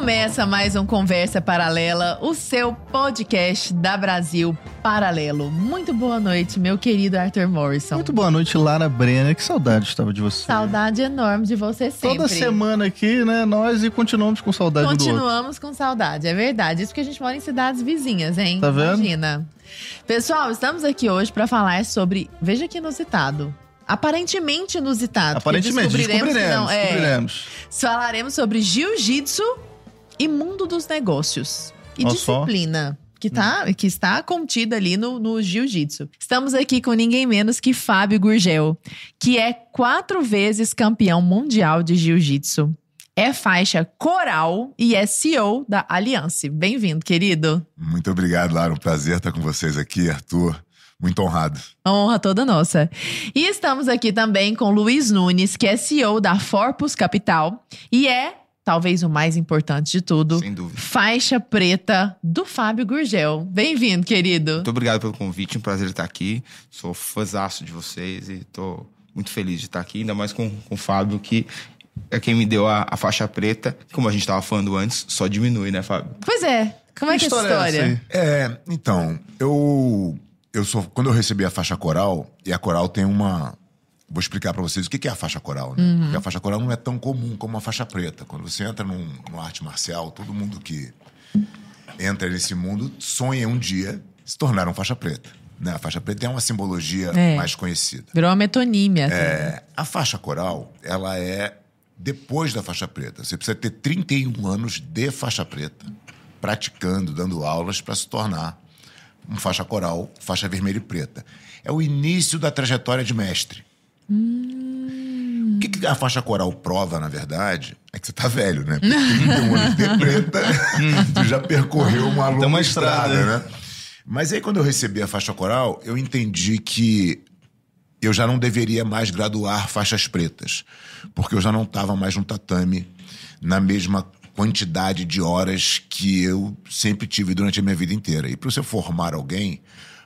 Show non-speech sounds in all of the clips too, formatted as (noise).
Começa mais um Conversa Paralela, o seu podcast da Brasil Paralelo. Muito boa noite, meu querido Arthur Morrison. Muito boa noite, Lara Brenner. Que saudade estava de você. Saudade enorme de você sempre. Toda semana aqui, né, nós e continuamos com saudade. Continuamos com saudade, é verdade. Isso porque a gente mora em cidades vizinhas, hein? Tá vendo? Imagina. Pessoal, estamos aqui hoje para falar sobre, veja que inusitado, aparentemente inusitado. Aparentemente, descobriremos, descobriremos. não. É, descobriremos. falaremos sobre jiu-jitsu e mundo dos negócios. E só. disciplina. Que, tá, que está contida ali no, no jiu-jitsu. Estamos aqui com ninguém menos que Fábio Gurgel, que é quatro vezes campeão mundial de jiu-jitsu. É faixa coral e é CEO da Aliança. Bem-vindo, querido. Muito obrigado, Lara. Um prazer estar com vocês aqui, Arthur. Muito honrado. Honra toda nossa. E estamos aqui também com Luiz Nunes, que é CEO da Forpus Capital e é, talvez o mais importante de tudo, Sem dúvida. faixa preta do Fábio Gurgel. Bem-vindo, querido. Muito obrigado pelo convite, um prazer estar aqui. Sou fãzaço de vocês e tô muito feliz de estar aqui, ainda mais com, com o Fábio, que é quem me deu a, a faixa preta. Como a gente estava falando antes, só diminui, né, Fábio? Pois é. Como é que é essa história é essa história? É, então, eu. Eu sou. Quando eu recebi a faixa coral, e a coral tem uma. Vou explicar pra vocês o que é a faixa coral, né? Porque a faixa coral não é tão comum como a faixa preta. Quando você entra num, numa arte marcial, todo mundo que entra nesse mundo sonha um dia se tornar um faixa preta. Né? A faixa preta é uma simbologia É. mais conhecida. Virou uma metonímia. assim. É, a faixa coral, ela é depois da faixa preta. Você precisa ter 31 anos de faixa preta, praticando, dando aulas para se tornar um faixa coral, faixa vermelha e preta. É o início da trajetória de mestre. O que, que a faixa coral prova, na verdade, é que você tá velho, né? Porque 31 anos de preta, (laughs) tu já percorreu uma longa uma estrada, estrada. né? Mas aí, quando eu recebi a faixa coral, eu entendi que eu já não deveria mais graduar faixas pretas, porque eu já não estava mais no tatame na mesma quantidade de horas que eu sempre tive durante a minha vida inteira. E para você formar alguém,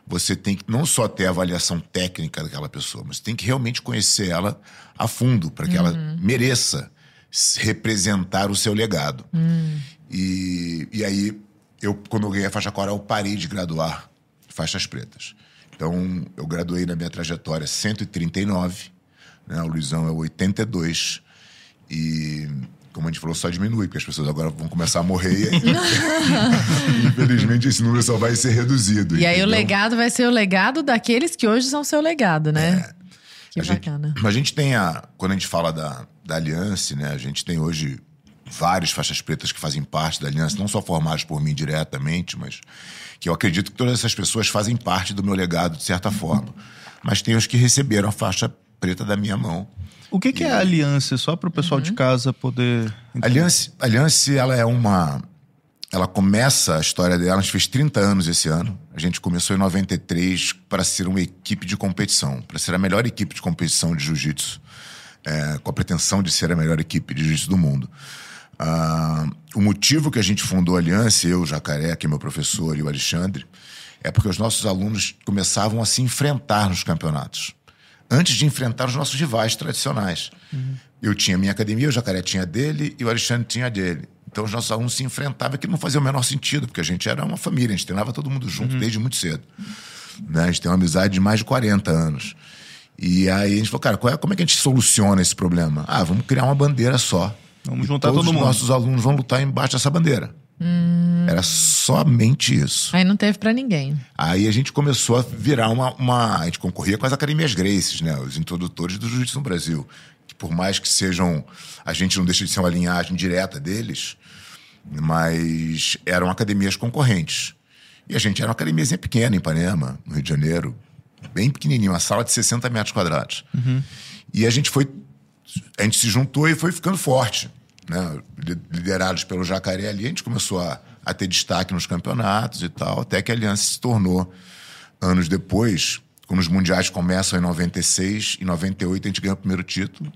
você tem que não só ter a avaliação técnica daquela pessoa, mas tem que realmente conhecer ela a fundo, para que ela mereça representar o seu legado. E, e aí, eu, quando eu ganhei a faixa coral, eu parei de graduar faixas pretas. Então, eu graduei na minha trajetória 139, né? o Luizão é 82, e como a gente falou, só diminui, porque as pessoas agora vão começar a morrer. e, (laughs) infelizmente, esse número só vai ser reduzido. E aí o entendeu? legado vai ser o legado daqueles que hoje são seu legado, né? Que É. a gente, bacana. a gente tem a. Quando a gente fala da, da Aliança, né? A gente tem hoje vários faixas pretas que fazem parte da Aliança, não só formados por mim diretamente, mas que eu acredito que todas essas pessoas fazem parte do meu legado, de certa forma. Mas tem os que receberam a faixa preta da minha mão. O que, que é a aliança? Só para o pessoal Uhum. de casa poder. A Aliança, Aliança, ela é uma. Ela começa a história dela, a gente fez 30 anos esse ano. A gente começou em 93 para ser uma equipe de competição, para ser a melhor equipe de competição de jiu-jitsu, é, com a pretensão de ser a melhor equipe de jiu-jitsu do mundo. Ah, o motivo que a gente fundou a Aliança, eu, o Jacaré, que é meu professor, e o Alexandre, é porque os nossos alunos começavam a se enfrentar nos campeonatos antes de enfrentar os nossos rivais tradicionais. Eu tinha minha academia, o Jacaré tinha dele e o Alexandre tinha a dele. Então os nossos alunos se enfrentavam, que não fazia o menor sentido, porque a gente era uma família, a gente treinava todo mundo junto desde muito cedo. Né? A gente tem uma amizade de mais de 40 anos. E aí a gente falou, cara, é- como é que a gente soluciona esse problema? Ah, vamos criar uma bandeira só. Vamos juntar todos todo os mundo. nossos alunos vão lutar embaixo dessa bandeira. Era somente isso. Aí não teve pra ninguém. Aí a gente começou a virar uma, uma- A gente concorria com as academias Graces, né? Os introdutores do jiu-jitsu no Brasil. Que por mais que sejam. A gente não deixa de ser uma linhagem direta deles, mas eram academias concorrentes. E a gente era uma academiazinha pequena em Ipanema, no Rio de Janeiro. Bem pequenininha, uma sala de 60 metros quadrados. E a gente foi. A gente se juntou e foi ficando forte. Né? Li- Liderados pelo Jacaré ali, a gente começou a, a ter destaque nos campeonatos e tal, até que a Aliança se tornou, anos depois, quando os mundiais começam em 96, em 98 a gente ganha o primeiro título.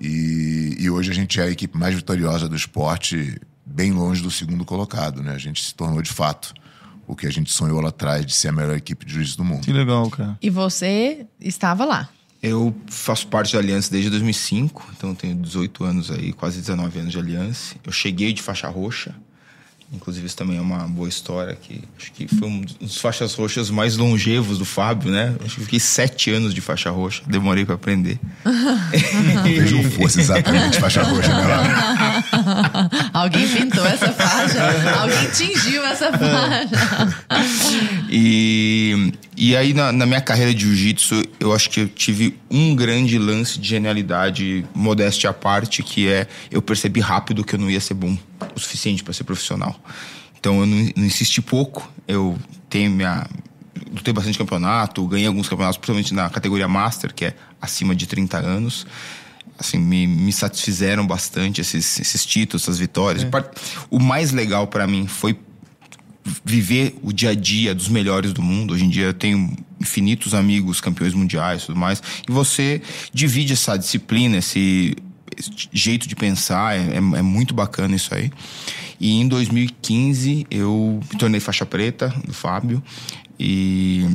E, e hoje a gente é a equipe mais vitoriosa do esporte, bem longe do segundo colocado. Né? A gente se tornou, de fato, o que a gente sonhou lá atrás de ser a melhor equipe de juízes do mundo. Que legal, cara. E você estava lá. Eu faço parte da Aliança desde 2005, então eu tenho 18 anos aí, quase 19 anos de Aliança. Eu cheguei de faixa roxa, inclusive isso também é uma boa história, que acho que foi um dos faixas roxas mais longevos do Fábio, né? Acho que fiquei sete anos de faixa roxa, demorei para aprender. Não fosse exatamente faixa roxa, né? Lá. (laughs) Alguém pintou essa faixa, (laughs) alguém tingiu essa faixa. (laughs) E, e aí, na, na minha carreira de jiu-jitsu, eu acho que eu tive um grande lance de genialidade, modéstia à parte, que é eu percebi rápido que eu não ia ser bom o suficiente para ser profissional. Então eu não, não insisti pouco, eu tenho minha. Lutei bastante campeonato, ganhei alguns campeonatos, principalmente na categoria Master, que é acima de 30 anos. Assim, me, me satisfizeram bastante esses, esses títulos, essas vitórias. Part- O mais legal para mim foi viver o dia a dia dos melhores do mundo. Hoje em dia eu tenho infinitos amigos, campeões mundiais e tudo mais. E você divide essa disciplina, esse, jeito de pensar. É, é- é muito bacana isso aí. E em 2015 eu me tornei faixa preta do Fábio. E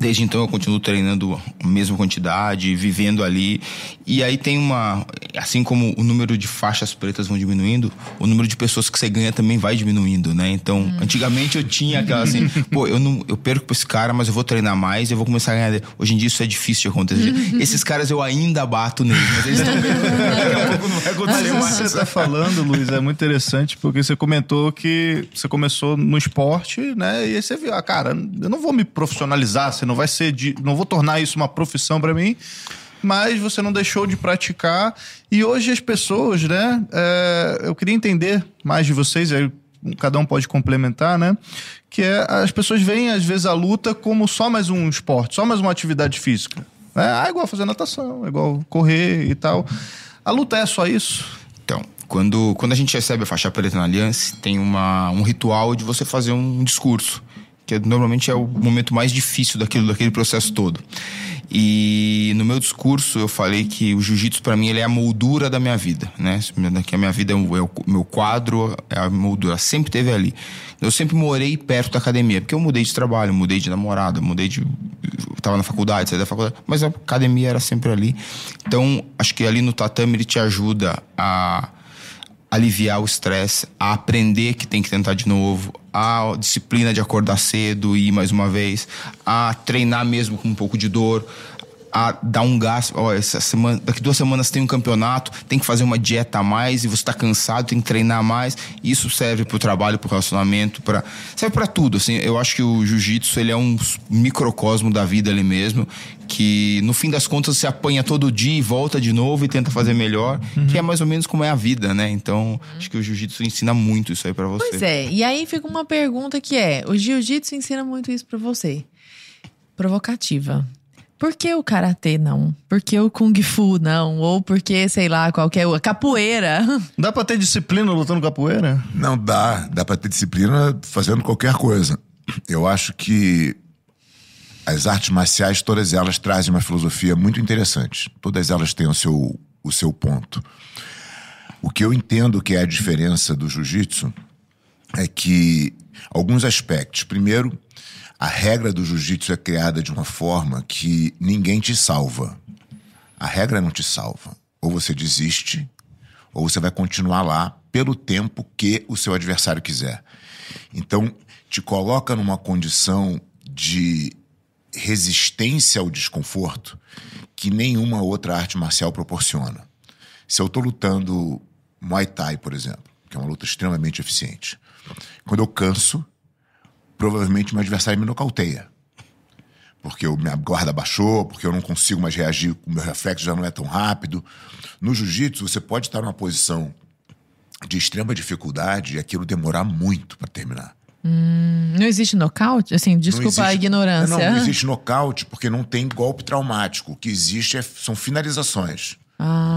Desde então eu continuo treinando a mesma quantidade, vivendo ali. E aí tem uma. Assim como o número de faixas pretas vão diminuindo, o número de pessoas que você ganha também vai diminuindo, né? Então, antigamente eu tinha aquela assim, (laughs) pô, eu, não, eu perco pra esse cara, mas eu vou treinar mais, eu vou começar a ganhar. Hoje em dia isso é difícil de acontecer. Esses caras eu ainda bato neles, mas eles estão (laughs) Daqui a pouco não vai acontecer Mas isso mais. que você está falando, Luiz, é muito interessante, porque você comentou que você começou no esporte, né? E aí você viu, ah, cara, eu não vou me profissionalizar, você não vai ser de. não vou tornar isso uma profissão para mim. Mas você não deixou de praticar. E hoje as pessoas, né? é, eu queria entender mais de vocês, aí cada um pode complementar, né? Que é as pessoas veem, às vezes, a luta como só mais um esporte, só mais uma atividade física. Né? Ah, é igual fazer natação, é igual correr e tal. A luta é só isso? Então, quando, quando a gente recebe a faixa preta na Aliança, tem uma, um ritual de você fazer um discurso, que é- normalmente é o momento mais difícil daquilo, daquele processo todo. E no meu discurso eu falei que o jiu-jitsu para mim ele é a moldura da minha vida, né? Que a minha vida é o, é o meu quadro, é a moldura, sempre teve ali. Eu sempre morei perto da academia, porque eu mudei de trabalho, mudei de namorada, mudei de eu tava na faculdade, saí da faculdade, mas a academia era sempre ali. Então, acho que ali no tatame ele te ajuda a aliviar o estresse, a aprender que tem que tentar de novo, a disciplina de acordar cedo e ir mais uma vez, a treinar mesmo com um pouco de dor, a dar um gás. Ó, essa semana, daqui duas semanas tem um campeonato, tem que fazer uma dieta a mais e você está cansado, tem que treinar mais. Isso serve para o trabalho, para o relacionamento, para serve para tudo. Assim, eu acho que o jiu-jitsu ele é um microcosmo da vida ali mesmo, que no fim das contas você apanha todo dia e volta de novo e tenta fazer melhor, que é mais ou menos como é a vida, né? Então acho que o jiu-jitsu ensina muito isso aí para você. Pois é, e aí fica uma pergunta que é: o jiu-jitsu ensina muito isso pra você. Provocativa. Por que o karatê não? Por que o kung fu não? Ou por que, sei lá, qualquer outra? Capoeira. (laughs) Dá pra ter disciplina lutando capoeira? Não dá, dá pra ter disciplina fazendo qualquer coisa. Eu acho que as artes marciais, todas elas trazem uma filosofia muito interessante. Todas elas têm o seu, o seu ponto. O que eu entendo que é a diferença do jiu-jitsu é que alguns aspectos. Primeiro, a regra do jiu-jitsu é criada de uma forma que ninguém te salva. A regra não te salva. Ou você desiste, ou você vai continuar lá pelo tempo que o seu adversário quiser. Então, te coloca numa condição de resistência ao desconforto que nenhuma outra arte marcial proporciona. Se eu tô lutando Muay Thai, por exemplo, que é uma luta extremamente eficiente, quando eu canso, provavelmente meu adversário me nocauteia. Porque o minha guarda baixou, porque eu não consigo mais reagir, o meu reflexo já não é tão rápido. No jiu-jitsu, você pode estar numa posição de extrema dificuldade e aquilo demorar muito para terminar. Não existe nocaute? Assim, desculpa existe- a ignorância. Não, não existe nocaute porque não tem golpe traumático. O que existe é- são finalizações.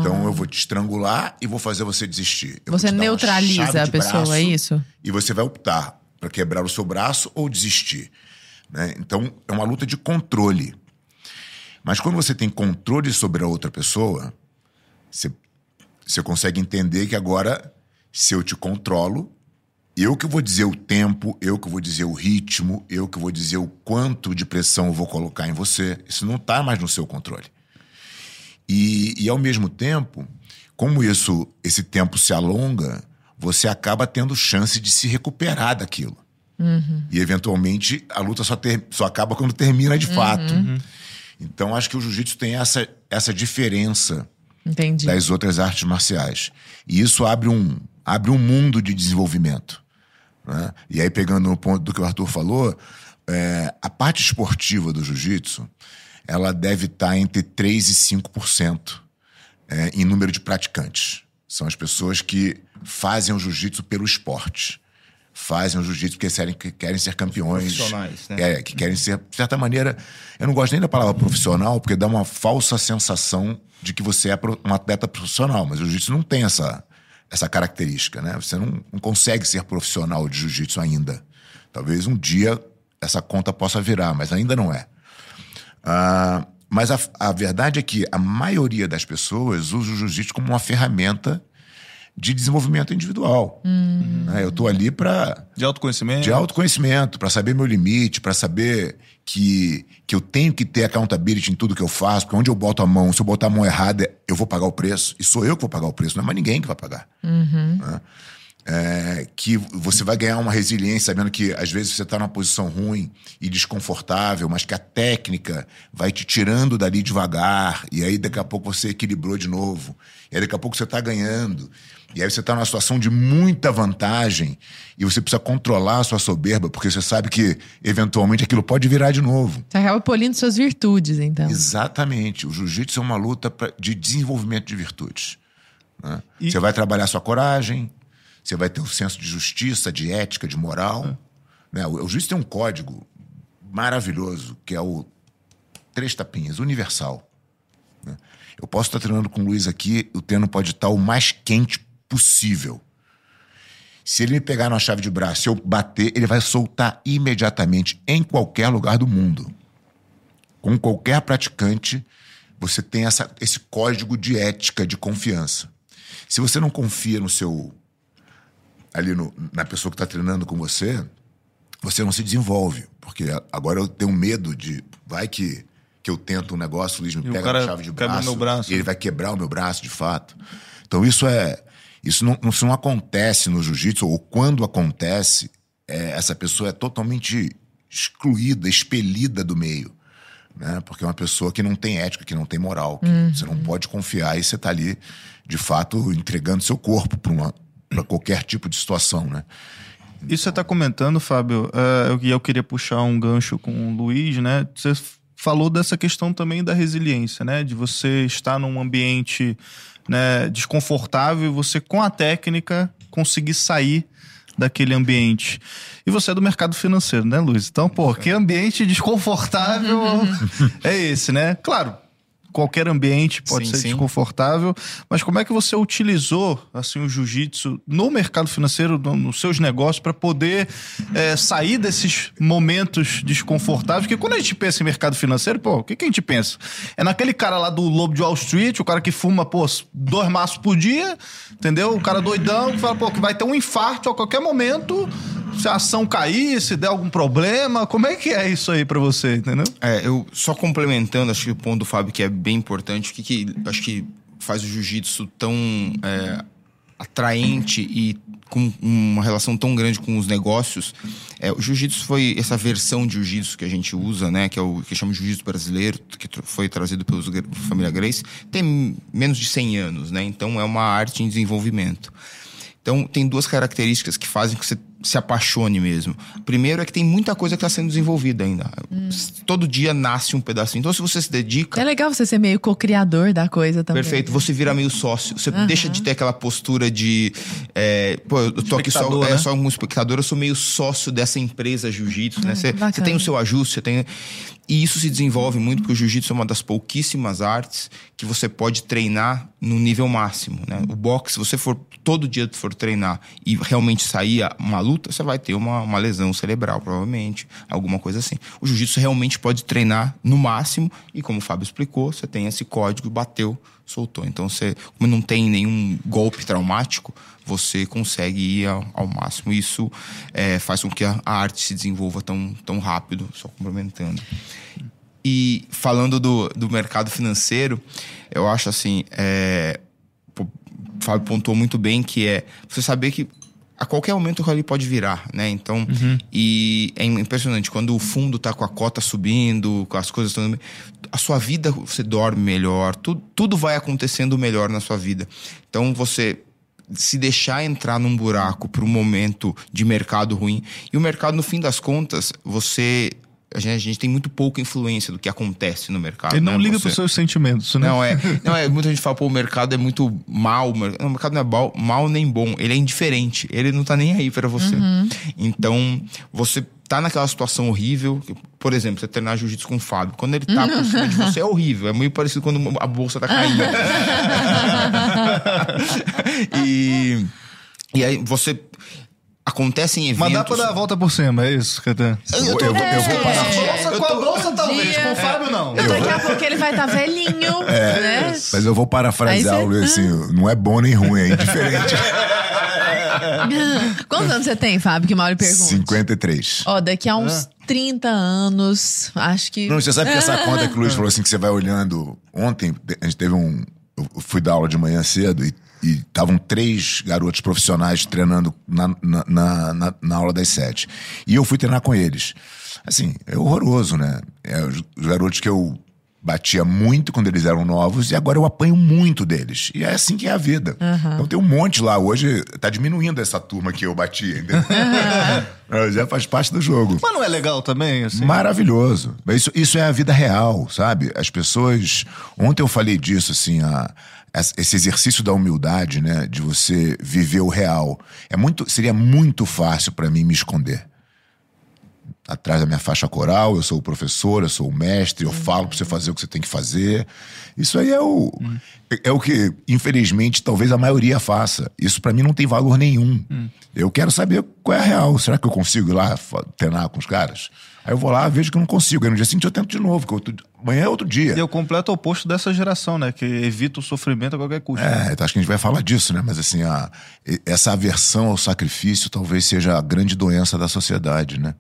Então eu vou te estrangular e vou fazer você desistir. Eu Você neutraliza a pessoa, é isso? E você vai optar para quebrar o seu braço ou desistir. né? Então é uma luta de controle. Mas quando você tem controle sobre a outra pessoa, você, você consegue entender que agora, se eu te controlo, eu que vou dizer o tempo, eu que vou dizer o ritmo, eu que vou dizer o quanto de pressão eu vou colocar em você. Isso não está mais no seu controle. E, e ao mesmo tempo, como isso, esse tempo se alonga, você acaba tendo chance de se recuperar daquilo. E eventualmente a luta só, ter, só acaba quando termina de fato. Então acho que o jiu-jitsu tem essa, essa diferença Entendi. das outras artes marciais. E isso abre um, abre um mundo de desenvolvimento. né? E aí, pegando no ponto do que o Arthur falou, é, a parte esportiva do jiu-jitsu ela deve estar entre 3% e 5% é, em número de praticantes. São as pessoas que fazem o jiu-jitsu pelo esporte. Fazem o jiu-jitsu porque querem, que querem ser campeões. Profissionais, né? É, que querem ser, de certa maneira, eu não gosto nem da palavra profissional, porque dá uma falsa sensação de que você é um atleta profissional, mas o jiu-jitsu não tem essa, essa característica, né? Você não, não consegue ser profissional de jiu-jitsu ainda. Talvez um dia essa conta possa virar, mas ainda não é. Ah, mas a, a verdade é que a maioria das pessoas usa o jiu-jitsu como uma ferramenta de desenvolvimento individual. né? Eu estou ali para De autoconhecimento. de autoconhecimento, para saber meu limite, para saber que, que eu tenho que ter accountability em tudo que eu faço, porque onde eu boto a mão, se eu botar a mão errada, eu vou pagar o preço. E sou eu que vou pagar o preço, não é mais ninguém que vai pagar. Né? É, que você vai ganhar uma resiliência sabendo que às vezes você está numa posição ruim e desconfortável, mas que a técnica vai te tirando dali devagar, e aí daqui a pouco você equilibrou de novo, e aí daqui a pouco você está ganhando, e aí você está numa situação de muita vantagem, e você precisa controlar a sua soberba, porque você sabe que eventualmente aquilo pode virar de novo. Você acaba polindo suas virtudes, então. Exatamente. O jiu-jitsu é uma luta pra- de desenvolvimento de virtudes. né? E- Você vai trabalhar sua coragem, você vai ter um senso de justiça, de ética, de moral. Né? O, o jiu-jitsu tem um código maravilhoso, que é o três tapinhas, universal. né? Eu posso estar treinando com o Luiz aqui, o treino pode estar o mais quente possível. Se ele me pegar na chave de braço, se eu bater, ele vai soltar imediatamente em qualquer lugar do mundo com qualquer praticante, você tem essa, esse código de ética, de confiança. Se você não confia no seu. Ali no- na pessoa que está treinando com você, você não se desenvolve. Porque agora eu tenho medo de. Vai que, que eu tento um negócio, o Luiz me E pega na chave de braço, braço. E ele vai quebrar o meu braço, de fato. Então isso é. Isso não, isso não acontece no jiu-jitsu, ou quando acontece, é, essa pessoa é totalmente excluída, expelida do meio. Né? Porque é uma pessoa que não tem ética, que não tem moral. que Você não pode confiar e você está ali, de fato, entregando seu corpo para qualquer tipo de situação. Né? Isso você está comentando, Fábio, é, eu, e eu queria puxar um gancho com o Luiz, né? Você falou dessa questão também da resiliência, né? De você estar num ambiente né, desconfortável e você, com a técnica, conseguir sair daquele ambiente. E você é do mercado financeiro, né, Luiz? Então, pô, que ambiente desconfortável é esse, né? Claro, qualquer ambiente pode Sim, ser sim. desconfortável, mas como é que você utilizou assim o jiu-jitsu no mercado financeiro, no- nos seus negócios, para poder é, sair desses momentos desconfortáveis? Porque quando a gente pensa em mercado financeiro, pô, o que, que a gente pensa? É naquele cara lá do Lobo de Wall Street, o cara que fuma, pô, dois maços por dia, entendeu? O cara doidão que fala, pô, que vai ter um infarto a qualquer momento. Se a ação cair, se der algum problema, como é que é isso aí pra você, entendeu? É, eu só complementando, acho que o ponto do Fábio que é bem importante, o que, que acho que faz o jiu-jitsu tão é, atraente e com uma relação tão grande com os negócios. É, o jiu-jitsu foi essa versão de jiu-jitsu que a gente usa, né, que é o que chama de jiu-jitsu brasileiro, que foi trazido pela família Grace, tem menos de 100 anos, né? Então é uma arte em desenvolvimento. Então, tem duas características que fazem que você se apaixone mesmo. Primeiro é que tem muita coisa que está sendo desenvolvida ainda. Todo dia nasce um pedacinho. Então, se você se dedica. É legal você ser meio co-criador da coisa também. Perfeito, você vira meio sócio. Você deixa de ter aquela postura de. é, pô, eu tô aqui só, é, né? só um espectador, eu sou meio sócio dessa empresa jiu-jitsu, né? Você, bacana. você tem o seu ajuste, você tem. E isso se desenvolve muito porque o jiu-jitsu é uma das pouquíssimas artes que você pode treinar no nível máximo, né? O boxe, se você for todo dia for treinar e realmente sair uma luta, você vai ter uma, uma lesão cerebral, provavelmente, alguma coisa assim. O jiu-jitsu realmente pode treinar no máximo e, como o Fábio explicou, você tem esse código, bateu, soltou. Então, você, como não tem nenhum golpe traumático, você consegue ir ao, ao máximo. Isso é, faz com que a, a arte se desenvolva tão, tão rápido, só complementando. E falando do, do mercado financeiro, eu acho assim, é, o Fábio pontuou muito bem que é você saber que a qualquer momento o ali pode virar, né? Então, e é impressionante quando o fundo tá com a cota subindo, com as coisas estão a sua vida você dorme melhor, tudo, tudo vai acontecendo melhor na sua vida. Então, você se deixar entrar num buraco para um momento de mercado ruim e o mercado no fim das contas, você a gente, a gente tem muito pouca influência do que acontece no mercado. Ele não né? liga Você- pros seus sentimentos, né? não, é, não, é. Muita gente fala, pô, o mercado é muito mal. o mer- não, O mercado não é mal, mal nem bom. Ele é indiferente. Ele não tá nem aí pra você. Então, você tá naquela situação horrível. que, Por exemplo, você treinar jiu-jitsu com o Fábio. Quando ele tá por cima de (laughs) você, é horrível. É muito parecido quando a bolsa tá caindo. (laughs) (laughs) e, e aí você. Acontecem eventos. Mas dá pra dar a volta por cima, é isso, Catan? Eu, eu, eu, eu vou parar. Bolsa, com a bolsa talvez, com o Fábio não. Não, daqui a pouco ele vai estar velhinho, (laughs) né? Mas eu vou parafrasear o cê- assim, não é bom nem ruim, é indiferente. (laughs) Quantos anos você tem, Fábio? Que mal lhe pergunta. 53. Ó, daqui a uns 30 anos, acho que. Não, você sabe que essa (laughs) conta que o Luiz falou assim, que você vai olhando. Ontem, a gente teve um. Eu fui dar aula de manhã cedo e e estavam três garotos profissionais treinando na, na, na, na- na aula das sete. E eu fui treinar com eles. Assim, é horroroso, né? É, os, os garotos que eu batia muito quando eles eram novos e agora eu apanho muito deles. E é assim que é a vida. Então tem um monte lá. Hoje tá diminuindo essa turma que eu batia, entendeu? Mas (laughs) é, faz parte do jogo. Mas não é legal também, assim? Maravilhoso. Isso, isso é a vida real, sabe? As pessoas. Ontem eu falei disso, assim, a, esse exercício da humildade, né? De você viver o real. É muito, seria muito fácil pra mim me esconder. Atrás da minha faixa coral, eu sou o professor, eu sou o mestre, eu falo pra você fazer o que você tem que fazer. Isso aí é o, é o que, infelizmente, talvez a maioria faça. Isso pra mim não tem valor nenhum. Eu quero saber qual é a real. Será que eu consigo ir lá treinar com os caras? Aí eu vou lá, vejo que eu não consigo. Aí no dia seguinte eu tento de novo, que outro- amanhã é outro dia. E é o completo oposto dessa geração, né? Que evita o sofrimento a qualquer custo. É, então acho que a gente vai falar disso, né? Mas assim, a, essa aversão ao sacrifício talvez seja a grande doença da sociedade, né?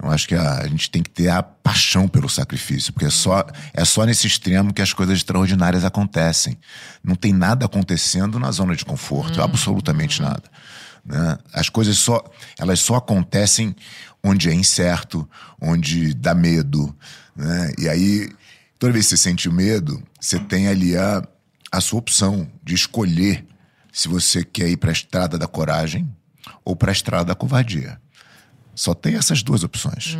Eu acho que a, a gente tem que ter a paixão pelo sacrifício, porque é só, é só nesse extremo que as coisas extraordinárias acontecem. Não tem nada acontecendo na zona de conforto, absolutamente nada. Né? As coisas só, elas só acontecem onde é incerto, onde dá medo, né? E aí, toda vez que você sente o medo, você tem ali a, a sua opção de escolher se você quer ir para a estrada da coragem ou para a estrada da covardia. Só tem essas duas opções.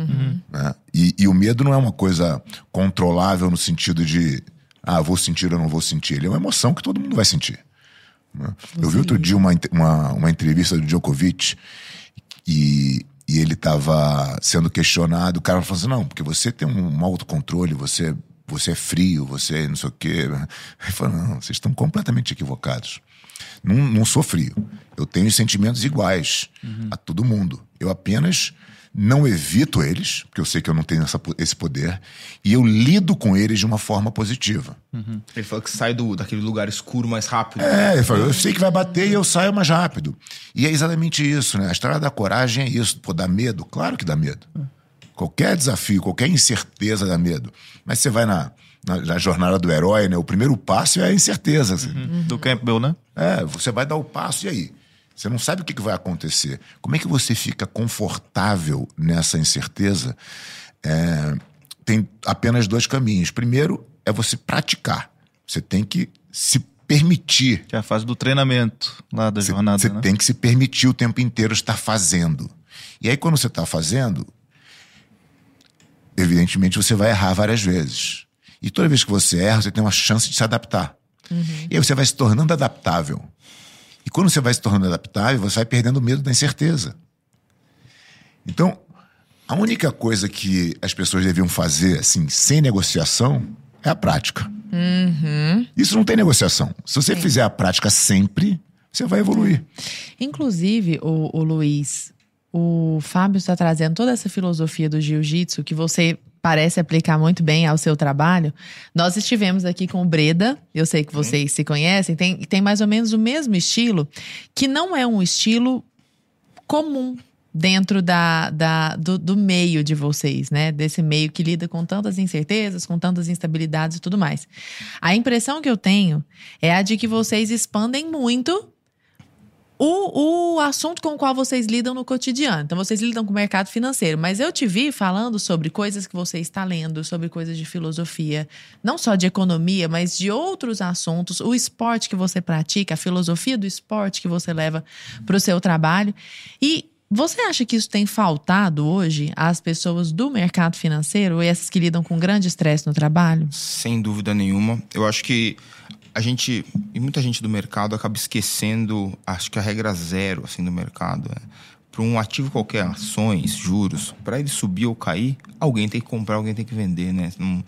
né? E, e o medo não é uma coisa controlável no sentido de, ah, vou sentir ou não vou sentir. Ele é uma emoção que todo mundo vai sentir. né? Eu vi outro dia uma, uma, uma entrevista do Djokovic e, e ele estava sendo questionado. O cara falou assim: não, porque você tem um autocontrole, você, você é frio, você não sei o quê. (laughs) Ele falou: não, vocês estão completamente equivocados. Não, não sou frio. Eu tenho sentimentos iguais a todo mundo. Eu apenas não evito eles, porque eu sei que eu não tenho essa esse poder, e eu lido com eles de uma forma positiva. Ele falou que sai do, daquele lugar escuro mais rápido. É, ele falou, eu sei que vai bater e eu saio mais rápido. E é exatamente isso, né? A história da coragem é isso. Pô, dá medo? Claro que dá medo. Qualquer desafio, qualquer incerteza dá medo. Mas você vai na, na, na jornada do herói, né? O primeiro passo é a incerteza. assim. Do Campbell, né? É, você vai dar o passo e aí? Você não sabe o que vai acontecer. Como é que você fica confortável nessa incerteza? É, tem apenas dois caminhos. Primeiro é você praticar. Você tem que se permitir. Que é a fase do treinamento lá da Você, jornada, você né? tem que se permitir o tempo inteiro estar fazendo. E aí, quando você está fazendo, evidentemente você vai errar várias vezes. E toda vez que você erra, você tem uma chance de se adaptar. E aí você vai se tornando adaptável. E quando você vai se tornando adaptável, você vai perdendo o medo da incerteza. Então, a única coisa que as pessoas deviam fazer, assim, sem negociação, é a prática. Isso não tem negociação. Se você fizer a prática sempre, você vai evoluir. Inclusive, o, o Luiz, o Fábio está trazendo toda essa filosofia do jiu-jitsu que você parece aplicar muito bem ao seu trabalho. Nós estivemos aqui com o Breda, eu sei que vocês se conhecem, tem, tem mais ou menos o mesmo estilo, que não é um estilo comum dentro da, da do, do meio de vocês, né? Desse meio que lida com tantas incertezas, com tantas instabilidades e tudo mais. A impressão que eu tenho é a de que vocês expandem muito o, o assunto com o qual vocês lidam no cotidiano. Então, vocês lidam com o mercado financeiro. Mas eu te vi falando sobre coisas que você está lendo, sobre coisas de filosofia, não só de economia, mas de outros assuntos. O esporte que você pratica, a filosofia do esporte que você leva para o seu trabalho. E você acha que isso tem faltado hoje às pessoas do mercado financeiro, essas que lidam com grande estresse no trabalho? Sem dúvida nenhuma. Eu acho que a gente e muita gente do mercado acaba esquecendo, acho que a regra zero assim do mercado é para um ativo qualquer, ações, juros, para ele subir ou cair, alguém tem que comprar, alguém tem que vender, né? Não,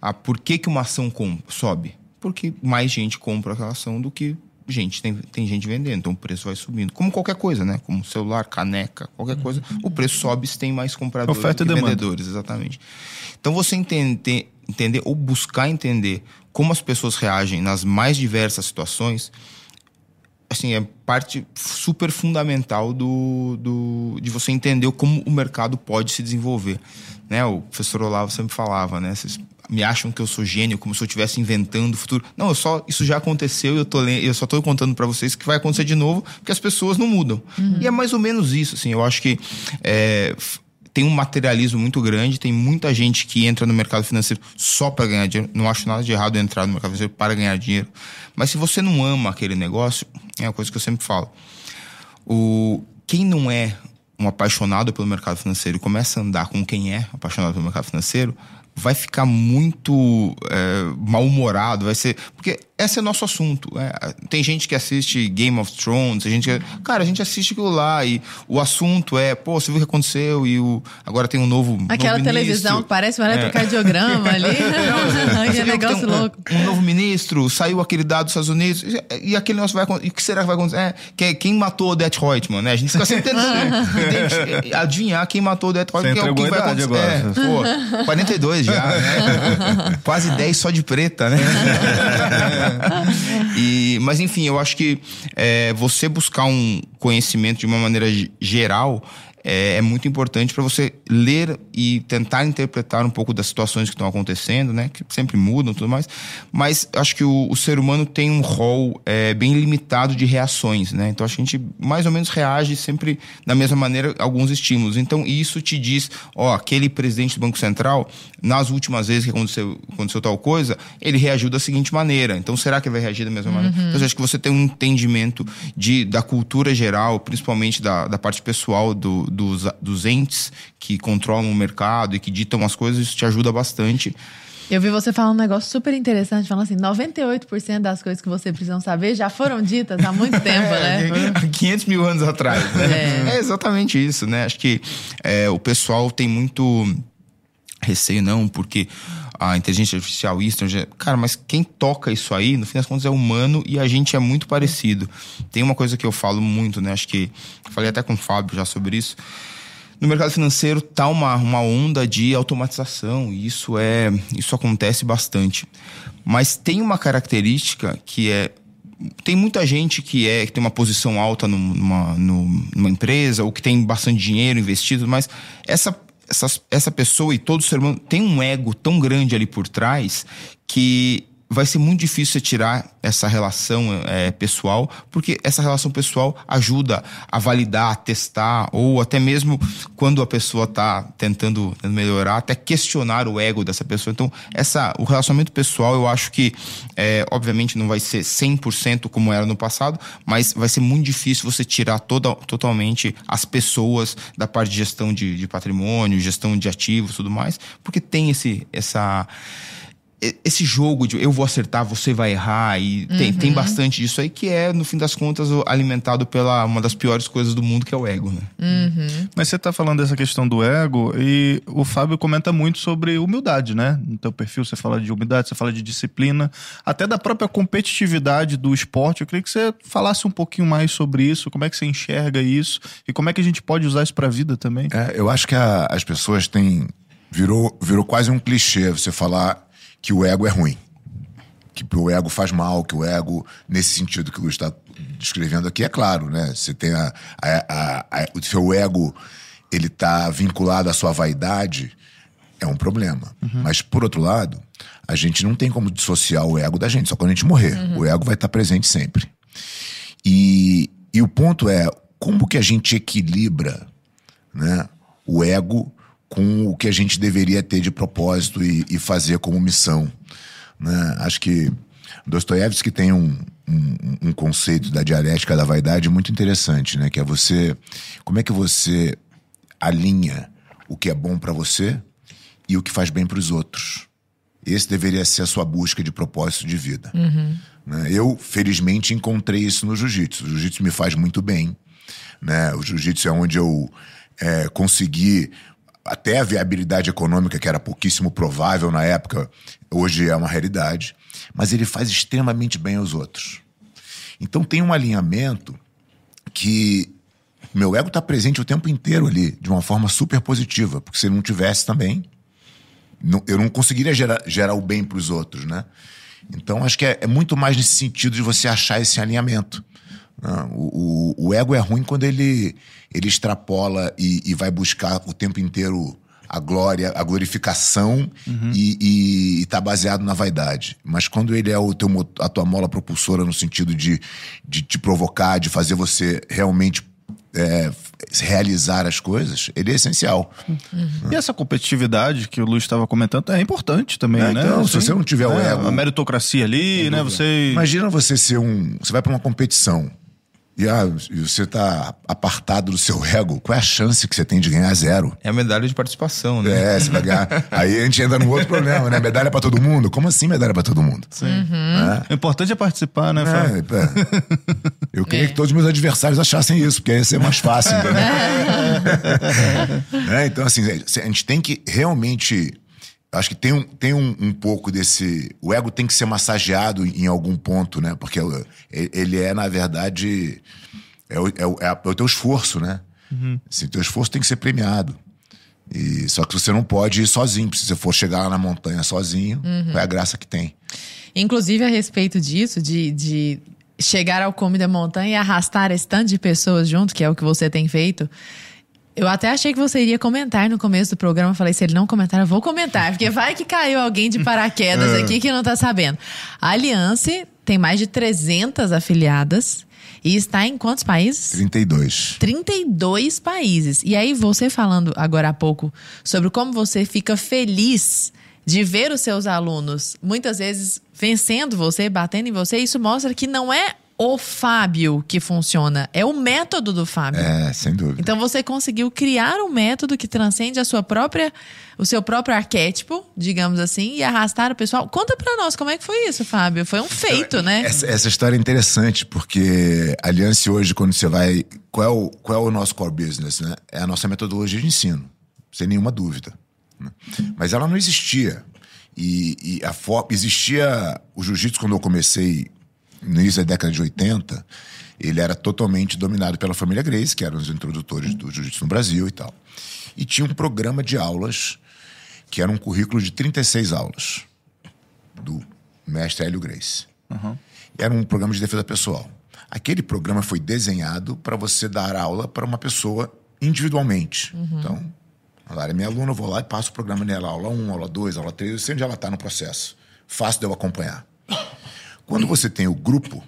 ah, por que, que uma ação sobe? Porque mais gente compra aquela ação do que gente tem, tem gente vendendo, então o preço vai subindo. Como qualquer coisa, né? Como celular, caneca, qualquer coisa, o preço sobe se tem mais compradores Oferta e demanda. vendedores, exatamente. Então você entender, entender ou buscar entender como as pessoas reagem nas mais diversas situações, assim, é parte super fundamental do, do, de você entender como o mercado pode se desenvolver. Né? O professor Olavo sempre falava, né? Vocês me acham que eu sou gênio, como se eu estivesse inventando o futuro. Não, eu só, isso já aconteceu e eu, tô, eu só estou contando para vocês que vai acontecer de novo, porque as pessoas não mudam. E é mais ou menos isso, assim. Eu acho que é, tem um materialismo muito grande, tem muita gente que entra no mercado financeiro só para ganhar dinheiro. Não acho nada de errado em entrar no mercado financeiro para ganhar dinheiro. Mas se você não ama aquele negócio, é uma coisa que eu sempre falo. O, quem não é um apaixonado pelo mercado financeiro e começa a andar com quem é apaixonado pelo mercado financeiro, vai ficar muito é, mal-humorado, vai ser. Porque esse é nosso assunto. é. Tem gente que assiste Game of Thrones, a gente. Cara, a gente assiste aquilo lá e o assunto é, pô, você viu o que aconteceu e o, agora tem um novo. Aquela novo televisão ministro. que parece um eletrocardiograma ali. (laughs) (laughs) que é viu que tem negócio um, louco. um novo ministro, saiu aquele dado dos Estados Unidos, e, e aquele negócio vai acontecer. E o que será que vai acontecer? É, que- quem matou o Det Reutemann, né? A gente fica sempre tentando identi- adivinhar quem matou o Det Reutemann, que é o que vai acontecer. É, pô, 42 já, né? (laughs) Quase 10 só de preta, né? (laughs) E, mas enfim, eu acho que é, você buscar um conhecimento de uma maneira ge- geral é, é muito importante para você ler e tentar interpretar um pouco das situações que estão acontecendo, né? Que sempre mudam e tudo mais. Mas acho que o, o ser humano tem um rol é, bem limitado de reações, né? Então acho que a gente mais ou menos reage sempre da mesma maneira a alguns estímulos. Então isso te diz, ó, aquele presidente do Banco Central, nas últimas vezes que aconteceu, aconteceu tal coisa, ele reagiu da seguinte maneira. Então será que ele vai reagir da mesma maneira? Então acho que você tem um entendimento de, da cultura geral, principalmente da, da parte pessoal do, dos, dos entes que controlam o mercado e que ditam as coisas, isso te ajuda bastante. Eu vi você falando um negócio super interessante, falando assim, 98% das coisas que você precisa saber já foram ditas há muito (laughs) tempo, né? Há 500 mil anos atrás. Né? É. É. exatamente isso, né? Acho que é, o pessoal tem muito receio, não, porque a inteligência artificial, isso, já- cara, mas quem toca isso aí, no fim das contas, é humano e a gente é muito parecido. Tem uma coisa que eu falo muito, né? Acho que falei até com o Fábio já sobre isso. No mercado financeiro tá uma, uma onda de automatização e isso é isso acontece bastante. Mas tem uma característica que é tem muita gente que é que tem uma posição alta num- numa, num- numa empresa ou que tem bastante dinheiro investido, mas essa essa, essa pessoa e todo ser humano tem um ego tão grande ali por trás que vai ser muito difícil você tirar essa relação é, pessoal, porque essa relação pessoal ajuda a validar, a testar, ou até mesmo quando a pessoa está tentando melhorar, até questionar o ego dessa pessoa. Então, essa, o relacionamento pessoal, eu acho que, é, obviamente, não vai ser 100% como era no passado, mas vai ser muito difícil você tirar toda, totalmente as pessoas da parte de gestão de, de patrimônio, gestão de ativos tudo mais, porque tem esse, essa esse jogo de eu vou acertar, você vai errar, e tem, tem bastante disso aí que é, no fim das contas, alimentado pela uma das piores coisas do mundo, que é o ego, né? Mas você tá falando dessa questão do ego e o Fábio comenta muito sobre humildade, né? No teu perfil você fala de humildade, você fala de disciplina, até da própria competitividade do esporte. Eu queria que você falasse um pouquinho mais sobre isso, como é que você enxerga isso e como é que a gente pode usar isso pra vida também. É, eu acho que a- as pessoas têm. Virou, virou quase um clichê você falar que o ego é ruim. que o ego faz mal, que o ego, nesse sentido que o Luiz está descrevendo aqui, é claro, né? Você tem a, a, a, a o seu ego, ele está vinculado à sua vaidade, é um problema. Mas, por outro lado, a gente não tem como dissociar o ego da gente, só quando a gente morrer. O ego vai estar presente sempre. E, e o ponto é, como que a gente equilibra né, o ego com o que a gente deveria ter de propósito e, e fazer como missão? Né? Acho que Dostoiévski tem um, um, um conceito da dialética da vaidade muito interessante, né? Que é você, como é que você alinha o que é bom para você e o que faz bem para os outros. Esse deveria ser a sua busca de propósito de vida. Né? Eu, felizmente, encontrei isso no jiu-jitsu. O jiu-jitsu me faz muito bem. Né? O jiu-jitsu é onde eu é, consegui até a viabilidade econômica, que era pouquíssimo provável na época, hoje é uma realidade. Mas ele faz extremamente bem aos outros. Então tem um alinhamento que meu ego está presente o tempo inteiro ali, de uma forma super positiva, porque se ele não tivesse também, não- eu não conseguiria gerar, gerar o bem para os outros, né? Então acho que é, é muito mais nesse sentido de você achar esse alinhamento. Né? O, o- o ego é ruim quando ele, ele extrapola e, e vai buscar o tempo inteiro a glória, a glorificação e, e, e tá baseado na vaidade. Mas quando ele é o teu, a tua mola propulsora no sentido de, de te provocar, de fazer você realmente é, realizar as coisas, ele é essencial. E essa competitividade que o Luiz estava comentando é importante também, É, né? então, se Assim, você não tiver o né, ego- A meritocracia ali, né? Você. Imagina você ser um. Você vai para uma competição e, ah, você tá apartado do seu ego. Qual é a chance que você tem de ganhar zero? É a medalha de participação, né? É, você vai ganhar. (laughs) Aí a gente entra num outro problema, né? Medalha pra todo mundo? Como assim medalha pra todo mundo? Sim. O importante é participar, né, Fábio? É, é. (laughs) Eu queria que todos os meus adversários achassem isso, porque aí ia ser mais fácil, entendeu? (laughs) Né? Então, assim, a gente tem que realmente. Acho que tem, um, tem um, um pouco desse. O ego tem que ser massageado em algum ponto, né? Porque o- ele é, na verdade. É o, é o, é o teu esforço, né? Assim, teu esforço tem que ser premiado. E, só que você não pode ir sozinho. Se você for chegar lá na montanha sozinho, qual é a graça que tem? Inclusive, a respeito disso, de, de chegar ao cume da montanha e arrastar esse tanto de pessoas junto, que é o que você tem feito. Eu até achei que você iria comentar no começo do programa. Falei, se ele não comentar, eu vou comentar. Porque vai que caiu alguém de paraquedas (laughs) aqui que não tá sabendo. A Aliança tem mais de 300 afiliadas e está em quantos países? 32. 32 países. E aí, você falando agora há pouco sobre como você fica feliz de ver os seus alunos muitas vezes vencendo você, batendo em você, isso mostra que não é o Fábio que funciona, é o método do Fábio. É, sem dúvida. Então você conseguiu criar um método que transcende a sua própria, o seu próprio arquétipo, digamos assim, e arrastar o pessoal. Conta pra nós como é que foi isso, Fábio. Foi um feito, né? Essa, essa história é interessante, porque a Aliança hoje, quando você vai. Qual é, o, qual é o nosso core business? Né? É a nossa metodologia de ensino, sem nenhuma dúvida. né? Mas ela não existia. E, e a existia. O jiu-jitsu, quando eu comecei no início da década de 80, ele era totalmente dominado pela família Grace, que eram os introdutores do jiu-jitsu no Brasil e tal. E tinha um programa de aulas, que era um currículo de 36 aulas, do mestre Hélio Grace. Era um programa de defesa pessoal. Aquele programa foi desenhado para você dar aula para uma pessoa individualmente. Então, a Lara é minha aluna, eu vou lá e passo o programa nela, aula 1, aula 2, aula 3, eu sei onde ela está no processo. Fácil de eu acompanhar. Quando você tem o grupo,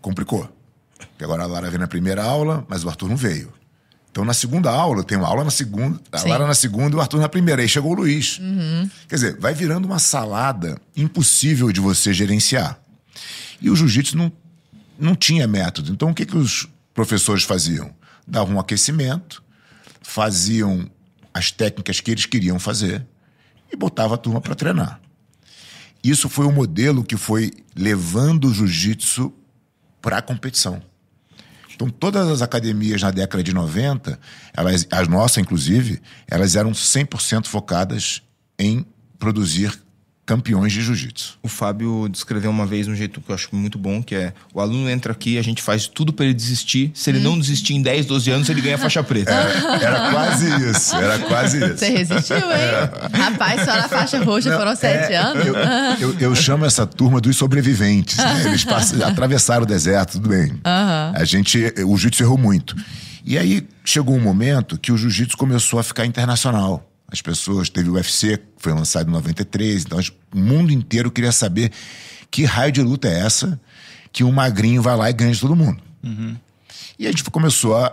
complicou. Porque agora a Lara veio na primeira aula, mas o Arthur não veio. Então, na segunda aula, eu tenho aula na segunda, a Sim. Lara na segunda e o Arthur na primeira. Aí chegou o Luiz. Quer dizer, vai virando uma salada impossível de você gerenciar. E o jiu-jitsu não, não tinha método. Então, o que, que os professores faziam? Davam um aquecimento, faziam as técnicas que eles queriam fazer e botava a turma para treinar. Isso foi o modelo que foi levando o jiu-jitsu para a competição. Então, todas as academias na década de 90, elas, as nossas, inclusive, elas eram 100% focadas em produzir campeões de jiu-jitsu. O Fábio descreveu uma vez um jeito que eu acho muito bom, que é o aluno entra aqui, a gente faz tudo pra ele desistir. Se ele não desistir em 10, 12 anos, ele ganha a faixa preta. (laughs) Era quase isso, era quase isso. Você resistiu, hein? Rapaz, só na faixa roxa Não, foram sete é, anos. Eu, eu- eu chamo essa turma dos sobreviventes. né? (laughs) Eles passam- atravessaram o deserto, tudo bem. A gente, o jiu-jitsu errou muito. E aí chegou um momento que o jiu-jitsu começou a ficar internacional. As pessoas, teve o UFC, que foi lançado em 93, então o mundo inteiro queria saber que raio de luta é essa que um magrinho vai lá e ganha de todo mundo. E a gente começou a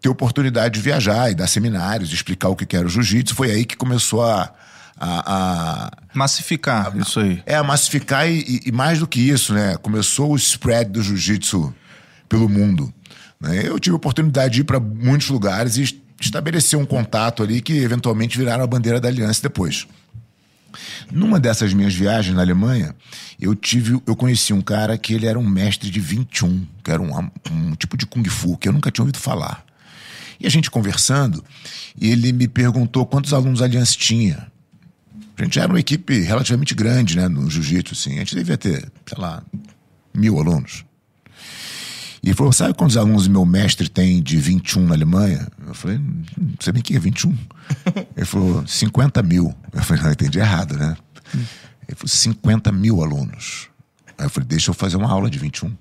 ter oportunidade de viajar e dar seminários, explicar o que era o jiu-jitsu. Foi aí que começou a- a- a Massificar isso aí. é, massificar e, e- mais do que isso, né? Começou o spread do jiu-jitsu pelo mundo. né? Eu tive a oportunidade de ir para muitos lugares e estabelecer um contato ali que eventualmente viraram a bandeira da aliança depois. Numa dessas minhas viagens na Alemanha, eu tive, eu conheci um cara que ele era um mestre de 21, que era um, um tipo de kung fu que eu nunca tinha ouvido falar. E a gente conversando, ele me perguntou quantos alunos a aliança tinha. A gente era uma equipe relativamente grande, né, no jiu-jitsu, assim. A gente devia ter, sei lá, mil alunos. E ele falou, sabe quantos alunos meu mestre tem de 21 na Alemanha? Eu falei, "Hum, não sei nem o que é 21. Ele falou, 50 mil. Eu falei, não, eu entendi errado, né? Ele falou, 50 mil alunos. Aí eu falei, deixa eu fazer uma aula de 21.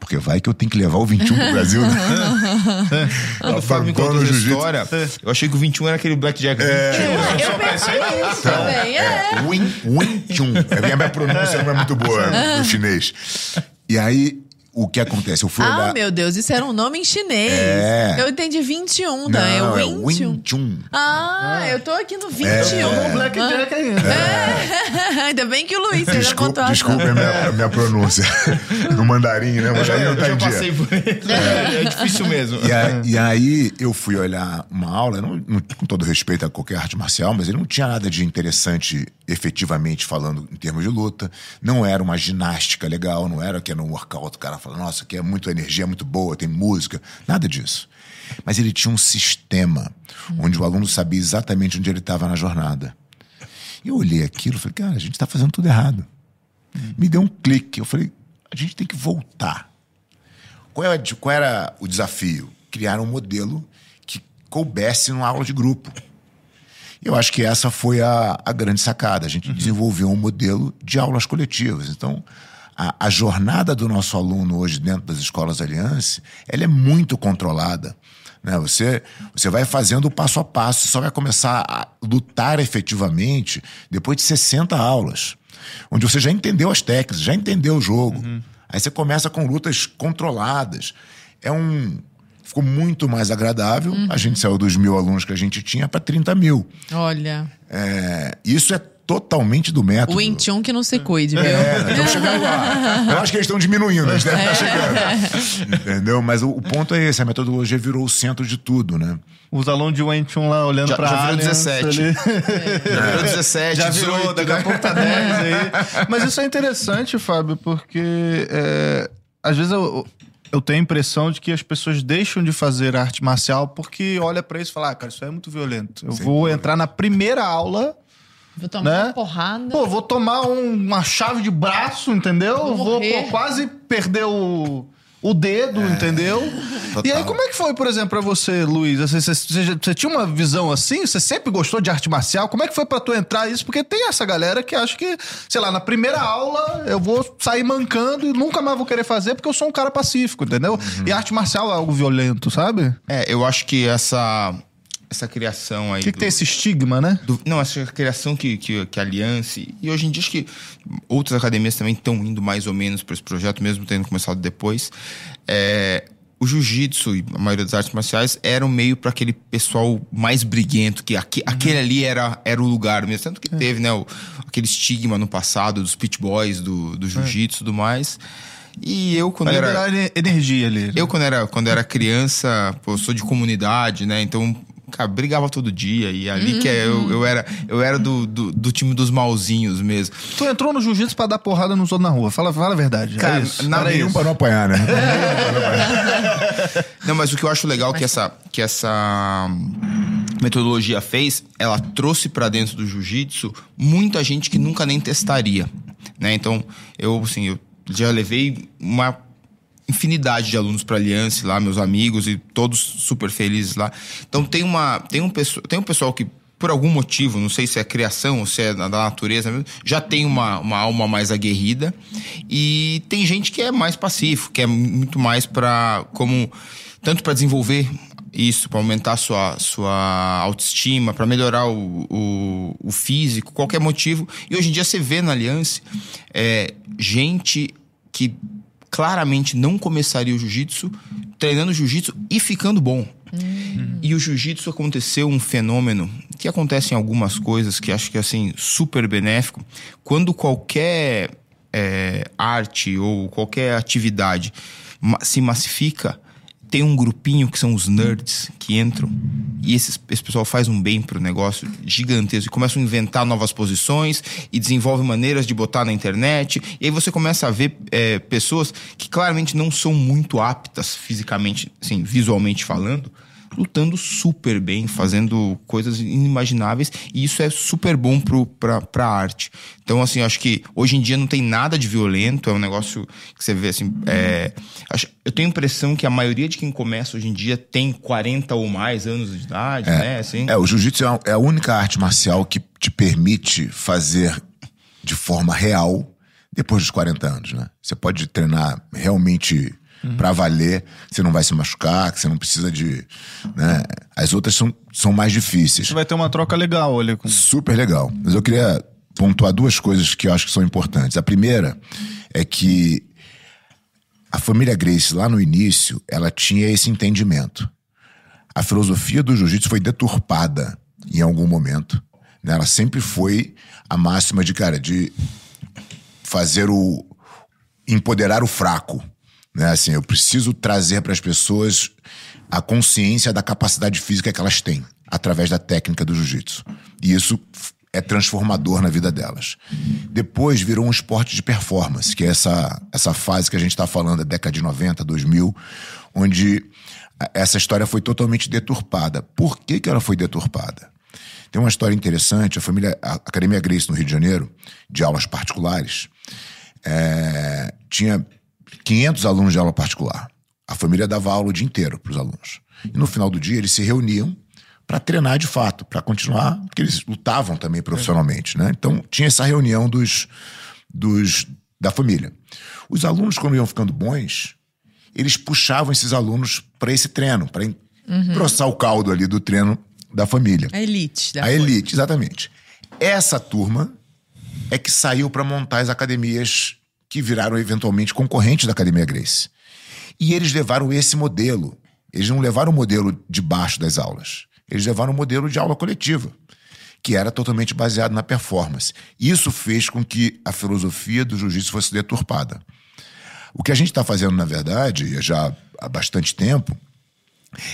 Porque vai que eu tenho que levar o 21 pro Brasil, né? (laughs) Quando o Fábio me contou Abandono essa história, eu achei que o 21 era aquele Blackjack. É. Eu pensei nisso também, é. Win, Win Chun. A (laughs) minha, minha pronúncia não é muito boa (laughs) no chinês. E aí, o que acontece? Eu fui Ah, olhar. meu Deus, isso era um nome em chinês. É. Eu entendi 21, Não, tá? É é Wing Wing Chun. Chun. Ah, eu tô aqui no 21. É. Blackjack ainda. (laughs) Ainda bem que o Luiz fez a Desculpa, a minha, minha pronúncia. (laughs) No mandarim, né? Mandarim não Eu tá já em dia. passei por ele. É, difícil mesmo. E, a- e aí eu fui olhar uma aula, não- não- com todo respeito a qualquer arte marcial, mas ele não tinha nada de interessante efetivamente falando em termos de luta. Não era uma ginástica legal, não era que era um workout, o cara falando, nossa, aqui é muito energia, é muito boa, tem música. Nada disso. Mas ele tinha um sistema onde o aluno sabia exatamente onde ele estava na jornada. Eu olhei aquilo e falei, cara, a gente está fazendo tudo errado. Me deu um clique. Eu falei, a gente tem que voltar. Qual, é, a- qual era o desafio? Criar um modelo que coubesse numa aula de grupo. Eu acho que essa foi a, a grande sacada. A gente desenvolveu um modelo de aulas coletivas. Então, a, a jornada do nosso aluno hoje dentro das escolas Aliança, ela é muito controlada. Né? Você, você vai fazendo o passo a passo, você só vai começar a lutar efetivamente depois de 60 aulas, onde você já entendeu as técnicas, já entendeu o jogo. Aí você começa com lutas controladas. É um. Ficou muito mais agradável. A gente saiu dos mil alunos que a gente tinha para 30 mil. Olha, É, isso é totalmente do método. o Chun que não se cuide, viu? É, estamos chegando lá. Eu acho que eles estão diminuindo, eles devem estar chegando. Entendeu? Mas o, o ponto é esse: a metodologia virou o centro de tudo, né? Os alunos de Wing Chun lá olhando Já- pra já virou Allianz 17. ali. Já virou 17, Já virou, 18, daqui a né? pouco tá 10 aí. Mas isso é interessante, Fábio, porque é, às vezes eu, eu tenho a impressão de que as pessoas deixam de fazer arte marcial porque olha pra isso e fala, ah, cara, isso aí é muito violento. Eu Sem vou entrar na primeira aula, Vou tomar Né? uma porrada. pô, vou tomar um- uma chave de braço, entendeu? Vou Vou, pô, quase perder o, o dedo, entendeu? E aí, total. como é que foi, por exemplo, pra você, Luiz? Você, você, você tinha uma visão assim? Você sempre gostou de arte marcial? Como é que foi pra tu entrar isso? Porque tem essa galera que acha que, sei lá, na primeira aula eu vou sair mancando e nunca mais vou querer fazer porque eu sou um cara pacífico, entendeu? E arte marcial é algo violento, sabe? É, eu acho que essa, essa criação aí. que, que do- tem esse estigma, né? do- não, essa criação que, que, que a Aliança. E hoje em dia acho que outras academias também estão indo mais ou menos para esse projeto, mesmo tendo começado depois. É, o jiu-jitsu e a maioria das artes marciais eram meio para aquele pessoal mais briguento, que aque- aquele ali era, era o lugar mesmo. Tanto que teve, né, o- aquele estigma no passado dos pit boys, do, do jiu-jitsu e tudo mais. E eu, quando Pra era. energia ali. Eu, quando era, quando era criança, pô, eu sou de comunidade, né? Então, cara, brigava todo dia. E ali que é, eu, eu era, eu era do, do, do time dos malzinhos mesmo. Tu entrou no jiu-jitsu pra dar porrada nos outros na rua. Fala, fala a verdade. Cara, é isso. na- Era Nenhum para não apanhar, né? (laughs) Não, mas o que eu acho legal é que essa, que essa metodologia fez, ela trouxe para dentro do jiu-jitsu muita gente que nunca nem testaria, né? Então, eu assim, eu já levei uma infinidade de alunos para Aliança lá, meus amigos e todos super felizes lá. Então tem uma tem um pessoal, tem um pessoal que por algum motivo, não sei se é criação ou se é da natureza já tem uma, uma alma mais aguerrida. E tem gente que é mais pacífico, que é muito mais para como tanto para desenvolver isso, para aumentar sua, sua autoestima, para melhorar o, o, o, físico, qualquer motivo. E hoje em dia você vê na Aliança é, gente que claramente não começaria o jiu-jitsu treinando jiu-jitsu e ficando bom. Uhum. E o jiu-jitsu aconteceu um fenômeno que acontece em algumas coisas que acho que é assim super benéfico. Quando qualquer é, arte ou qualquer atividade se massifica, tem um grupinho que são os nerds que entram e esses, esse pessoal faz um bem pro negócio gigantesco e começam a inventar novas posições e desenvolve maneiras de botar na internet. E aí você começa a ver é, pessoas que claramente não são muito aptas fisicamente, assim, visualmente falando, lutando super bem, fazendo coisas inimagináveis, e isso é super bom pro, pra, pra arte. Então, assim, acho que hoje em dia não tem nada de violento, é um negócio que você vê assim. É, eu tenho a impressão que a maioria de quem começa hoje em dia tem 40 ou mais anos de idade, é, né? Assim. É, o jiu-jitsu é, é a única arte marcial que te permite fazer de forma real depois dos 40 anos, né? Você pode treinar realmente uhum. para valer, você não vai se machucar, que você não precisa de. Né? As outras são, são mais difíceis. Você vai ter uma troca legal, olha. Com... Super legal. Mas eu queria pontuar duas coisas que eu acho que são importantes. A primeira é que a família Grace, lá no início, ela tinha esse entendimento. A filosofia do jiu-jitsu foi deturpada em algum momento. Né? Ela sempre foi a máxima de, cara, de fazer o. empoderar o fraco. Né? Assim, eu preciso trazer para as pessoas a consciência da capacidade física que elas têm através da técnica do jiu-jitsu. E isso é transformador na vida delas. Depois virou um esporte de performance, que é essa, essa fase que a gente está falando, da década de 90, 2000, onde essa história foi totalmente deturpada. Por que, que ela foi deturpada? Tem uma história interessante, a família a Academia Grace no Rio de Janeiro, de aulas particulares, é, tinha 500 alunos de aula particular. A família dava aula o dia inteiro para os alunos. E no final do dia eles se reuniam para treinar de fato, para continuar, porque eles lutavam também profissionalmente, né? Então tinha essa reunião dos, dos da família. Os alunos, quando iam ficando bons, eles puxavam esses alunos para esse treino, para uhum. o caldo ali do treino da família. A elite. Da a elite, exatamente. Essa turma é que saiu para montar as academias que viraram eventualmente concorrentes da Academia Grace. E eles levaram esse modelo. Eles não levaram o modelo de baixo das aulas. Eles levaram o modelo de aula coletiva, que era totalmente baseado na performance. Isso fez com que a filosofia do jiu-jitsu fosse deturpada. O que a gente está fazendo, na verdade, já há bastante tempo,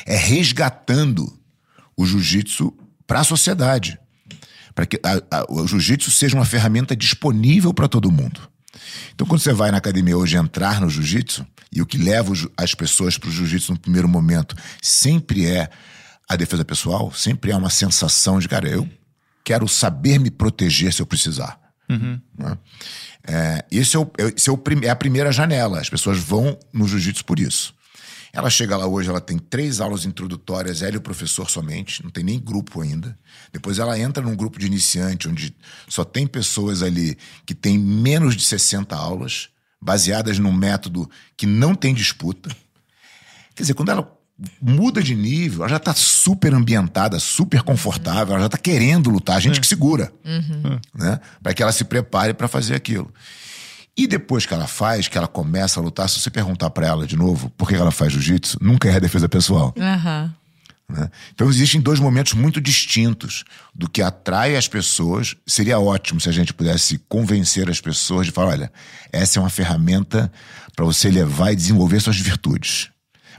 é resgatando o jiu-jitsu para a sociedade. Para que a, a, o jiu-jitsu seja uma ferramenta disponível para todo mundo. Então, quando você vai na academia hoje entrar no jiu-jitsu, e o que leva as pessoas para o jiu-jitsu no primeiro momento sempre é a defesa pessoal, sempre é uma sensação de, cara, eu quero saber me proteger se eu precisar. Uhum. Né? É, esse, é, o, esse é, o, é a primeira janela. As pessoas vão no jiu-jitsu por isso. Ela chega lá hoje, ela tem três aulas introdutórias, ela e o professor somente, não tem nem grupo ainda. Depois ela entra num grupo de iniciante, onde só tem pessoas ali que têm menos de 60 aulas, baseadas num método que não tem disputa. Quer dizer, quando ela muda de nível, ela já está super ambientada, super confortável, ela já está querendo lutar, a gente é. que segura, uhum. né? Para que ela se prepare para fazer aquilo. E depois que ela faz, que ela começa a lutar, se você perguntar para ela de novo por que ela faz jiu-jitsu, nunca é a defesa pessoal. Uhum. Né? Então existem dois momentos muito distintos do que atrai as pessoas. Seria ótimo se a gente pudesse convencer as pessoas de falar: olha, essa é uma ferramenta para você levar e desenvolver suas virtudes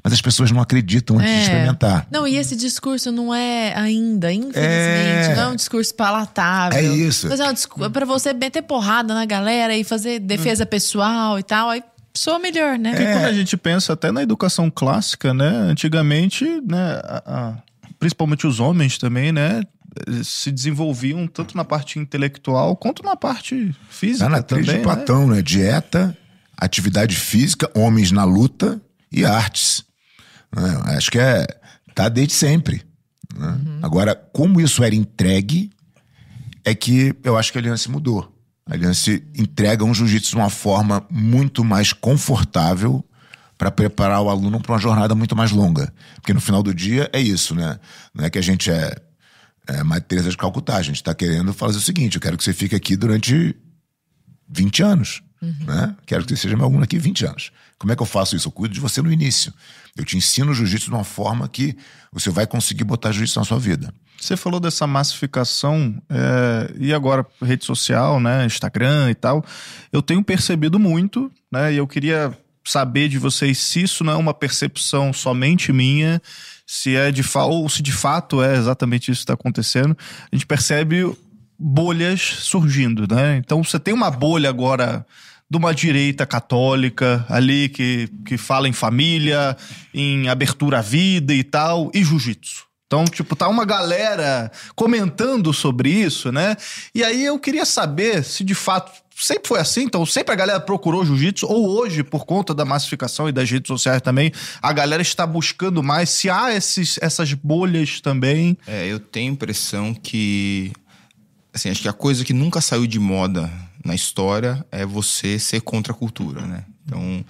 mas as pessoas não acreditam antes é. de experimentar. Não, e esse discurso não é ainda, infelizmente, é. não é um discurso palatável. É isso. Mas é um discurso para você meter porrada na galera e fazer defesa hum. pessoal e tal, aí soa melhor, né? Porque é. quando a gente pensa até na educação clássica, né, antigamente, né, a, a principalmente os homens também, né? Se desenvolviam tanto na parte intelectual quanto na parte física. Tá na também, de Platão, né? Dieta, atividade física, homens na luta e artes. Né? Acho que é. Tá desde sempre. né? Agora, como isso era entregue, é que eu acho que a Aliança mudou. A Aliança entrega um jiu-jitsu de uma forma muito mais confortável para preparar o aluno para uma jornada muito mais longa. Porque no final do dia é isso, né? Não é que a gente é, é Madre Teresa de Calcutá. A gente está querendo fazer o seguinte: eu quero que você fique aqui durante 20 anos. Né? Quero que você seja meu aluno aqui 20 anos. Como é que eu faço isso? Eu cuido de você no início. Eu te ensino jiu-jitsu de uma forma que você vai conseguir botar jiu-jitsu na sua vida. Você falou dessa massificação é, e agora rede social, né, Instagram e tal. Eu tenho percebido muito, né, e eu queria saber de vocês se isso não é uma percepção somente minha, se é de fa ou se de fato é exatamente isso que está acontecendo. A gente percebe bolhas surgindo, né? Então você tem uma bolha agora de uma direita católica ali que, que fala em família, em abertura à vida e tal, e jiu-jitsu. Então, tipo, tá uma galera comentando sobre isso, né? E aí eu queria saber se de fato sempre foi assim, então sempre a galera procurou jiu-jitsu, ou hoje, por conta da massificação e das redes sociais também, a galera está buscando mais, se há esses, essas bolhas também. É, eu tenho impressão que. Assim, acho que a coisa que nunca saiu de moda na história é você ser contra a cultura, né? Então,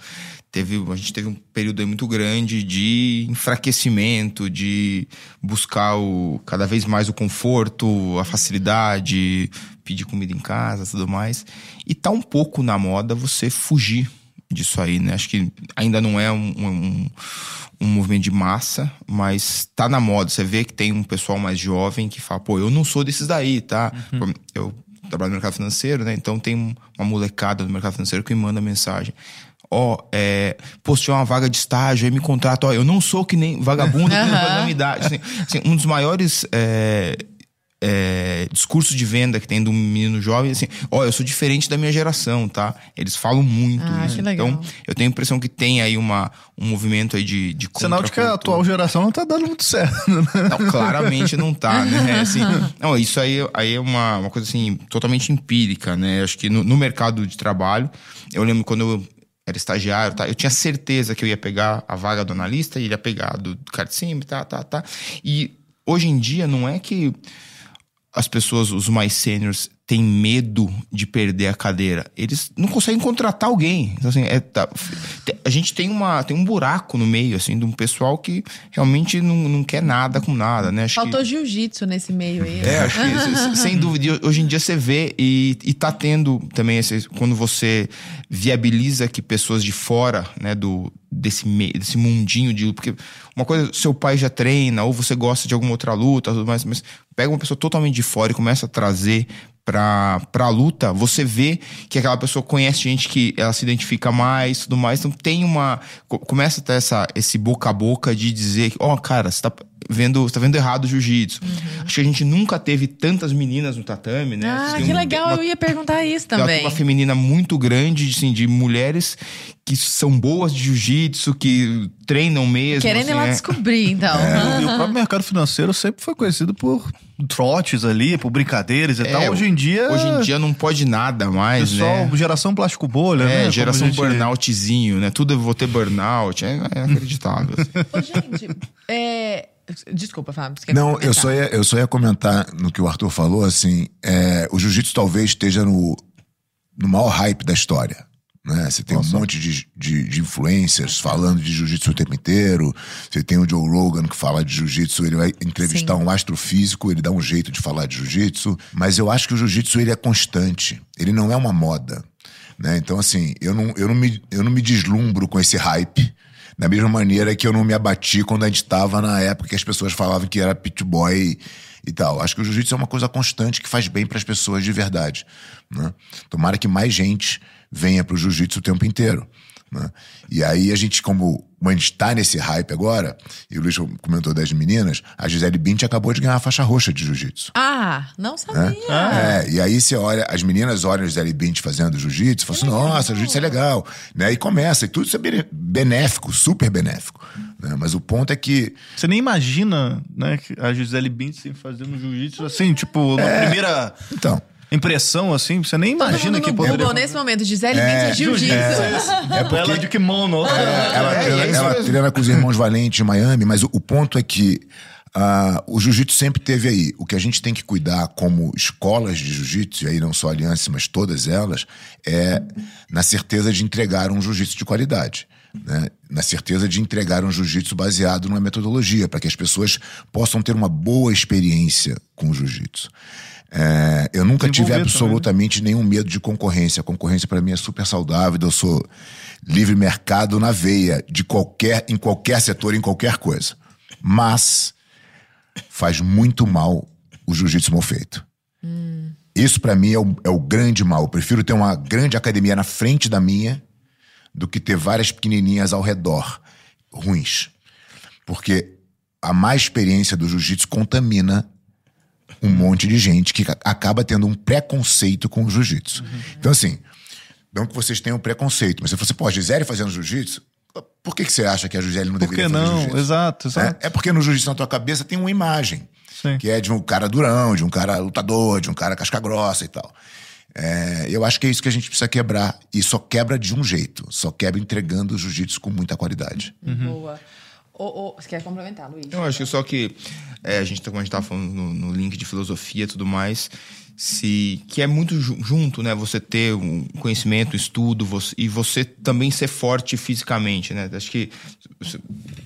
teve, a gente teve um período muito grande de enfraquecimento, de buscar o, cada vez mais o conforto, a facilidade, pedir comida em casa, tudo mais. E tá um pouco na moda você fugir disso aí, né? Acho que ainda não é um, um, um movimento de massa, mas tá na moda. Você vê que tem um pessoal mais jovem que fala, pô, eu não sou desses daí, tá? Eu trabalho no mercado financeiro, né? Então tem um- uma molecada do mercado financeiro que me manda mensagem. Ó, é, pô, se tiver uma vaga de estágio, aí me contrata. Ó, eu não sou que nem vagabundo, que nem. Assim, assim, um dos maiores é, é, discursos de venda que tem do menino jovem, assim, ó, eu sou diferente da minha geração, tá? Eles falam muito Ah, isso. que legal. Então, eu tenho a impressão que tem aí uma, um movimento aí de, de Sinal de que a atual geração não tá dando muito certo, né? Não, claramente não tá, né? Assim, (laughs) não, isso aí, aí é uma, uma coisa assim, totalmente empírica, né? Acho que no, no mercado de trabalho, eu lembro quando eu era estagiário, tá? Eu tinha certeza que eu ia pegar a vaga do analista, e ia pegar do, do cara de cima, tá, tá, tá. E hoje em dia não é que as pessoas, os mais sêniores, têm medo de perder a cadeira. Eles não conseguem contratar alguém. Então, assim, é, tá- a gente tem, uma, tem um buraco no meio, assim, de um pessoal que realmente não, não quer nada com nada, né? Acho que- Faltou jiu-jitsu nesse meio aí. é, acho que sem (laughs) dúvida. Hoje em dia você vê e, e tá tendo também esse, quando você viabiliza que pessoas de fora, né, do desse desse mundinho de porque uma coisa seu pai já treina ou você gosta de alguma outra luta, tudo mais, mas pega uma pessoa totalmente de fora e começa a trazer pra, pra luta, você vê que aquela pessoa conhece gente que ela se identifica mais, tudo mais, então tem uma co- começa a ter essa esse boca a boca de dizer, ó, cara, você tá vendo, você tá vendo errado o jiu-jitsu. Acho que a gente nunca teve tantas meninas no tatame, né? Ah, que um- legal, uma- eu ia perguntar isso tem uma também. turma feminina muito grande, assim, de mulheres que são boas de jiu-jitsu, que treinam mesmo. Querendo assim, ir lá é. descobrir, então. E o (laughs) próprio mercado financeiro sempre foi conhecido por trotes ali, por brincadeiras e É, tal. Hoje em dia. Hoje em dia não pode nada mais, Pessoal, né? geração plástico bolha, É, né? Geração gente- burnoutzinho, né? Tudo eu vou ter burnout. É, é inacreditável. assim. (laughs) Ô, gente, é... Desculpa, Fábio. você quer Não, comentar? eu só, ia, eu só ia comentar no que o Arthur falou, assim, é, o jiu-jitsu talvez esteja no, no maior hype da história. Né? Você tem um monte de, de, de influencers falando de jiu-jitsu o tempo inteiro. Você tem o Joe Rogan que fala de jiu-jitsu, ele vai entrevistar Sim. um astrofísico, ele dá um jeito de falar de jiu-jitsu. Mas eu acho que o jiu-jitsu ele é constante, ele não é uma moda. Né? Então, assim, eu não, eu, não me, eu não me deslumbro com esse hype. Da mesma maneira que eu não me abati quando a gente estava na época que as pessoas falavam que era pit boy e tal. Acho que o jiu-jitsu é uma coisa constante que faz bem para as pessoas de verdade. Né? Tomara que mais gente venha para o jiu-jitsu o tempo inteiro. Né? E aí a gente, como a gente está nesse hype agora, e o Luiz comentou das meninas, a Gisele Bint acabou de ganhar a faixa roxa de jiu-jitsu. Ah, não sabia. É, e aí você olha, as meninas olham a Gisele Bint fazendo jiu-jitsu e falam assim, nossa, jiu-jitsu é legal. Né? E começa, e tudo isso é benéfico, super benéfico. né? Mas o ponto é que Você nem imagina, né, que a Gisele Bündchen fazendo jiu-jitsu assim, tipo, na primeira Então, impressão, assim, você nem imagina que poderia... Google nesse momento. Gisele É, Jiu-Jitsu. é porque Ela de kimono. ela, é, treina, é isso ela treina com os irmãos Valente em Miami, mas o, o ponto é que ah, o jiu-jitsu sempre teve aí. O que a gente tem que cuidar como escolas de jiu-jitsu, e aí não só a Aliança, mas todas elas, é na certeza de entregar um jiu-jitsu de qualidade. né? Na certeza de entregar um jiu-jitsu baseado numa metodologia, para que as pessoas possam ter uma boa experiência com o jiu-jitsu. É, eu nunca tive Desenvolver absolutamente nenhum medo de concorrência. A concorrência para mim é super saudável. Eu sou livre mercado na veia de qualquer em qualquer setor, em qualquer coisa. Mas faz muito mal o jiu-jitsu mal feito. Isso para mim é o, é o grande mal. Eu prefiro ter uma grande academia na frente da minha do que ter várias pequenininhas ao redor ruins. Porque a má experiência do jiu-jitsu contamina um monte de gente que ca- acaba tendo um preconceito com o jiu-jitsu. Então, assim, não que vocês tenham preconceito, mas se você, pô, a Gisele fazendo jiu-jitsu, por que, que você acha que a Gisele não Por que deveria fazer não? jiu-jitsu? Exato, exato. É, é porque no jiu-jitsu na tua cabeça tem uma imagem. Sim. Que é de um cara durão, de um cara lutador, de um cara casca grossa e tal. É, eu acho que é isso que a gente precisa quebrar. E só quebra de um jeito. Só quebra entregando o jiu-jitsu com muita qualidade. Boa. Ô, ô, você quer complementar, Luiz? Eu acho que só que é, a gente, tá- como a gente tava falando no, no link de filosofia e tudo mais, se que é muito ju- junto, né? Você ter um conhecimento, estudo, você- e você também ser forte fisicamente, né? Acho que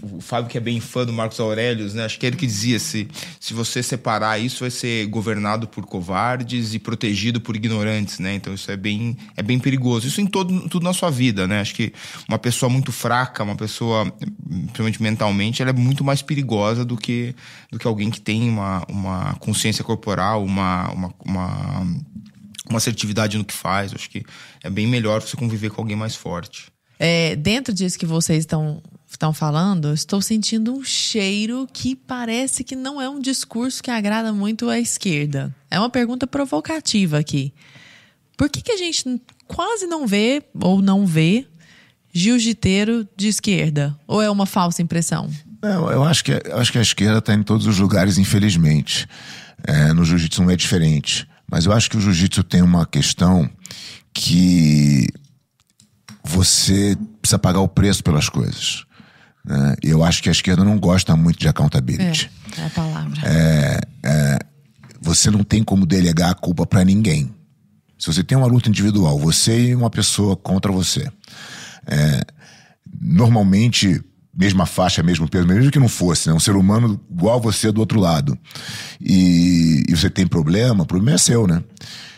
o Fábio que é bem fã do Marcos Aurelius, né? Acho que é ele que dizia se se você separar isso vai ser governado por covardes e protegido por ignorantes, né? Então isso é bem é bem perigoso. Isso em todo tudo na sua vida, né? Acho que uma pessoa muito fraca, uma pessoa principalmente mentalmente, ela é muito mais perigosa do que do que alguém que tem uma, uma consciência corporal, uma, uma, uma uma assertividade no que faz. Acho que é bem melhor você conviver com alguém mais forte. É, dentro disso que vocês estão estão falando, estou sentindo um cheiro que parece que não é um discurso que agrada muito à esquerda. É uma pergunta provocativa aqui. Por que, que a gente quase não vê ou não vê jiu-jiteiro de esquerda? Ou é uma falsa impressão? Não, eu acho que, eu acho que a esquerda está em todos os lugares, infelizmente. É, no jiu-jitsu não é diferente. Mas eu acho que o jiu-jitsu tem uma questão que você precisa pagar o preço pelas coisas. né? Eu acho que a esquerda não gosta muito de accountability. É, é a palavra. Você não tem como delegar a culpa para ninguém. Se você tem uma luta individual, você e uma pessoa contra você. É, normalmente, mesma faixa, mesmo peso, mesmo que não fosse, né? um ser humano igual a você do outro lado. E, e você tem problema, o problema é seu, né?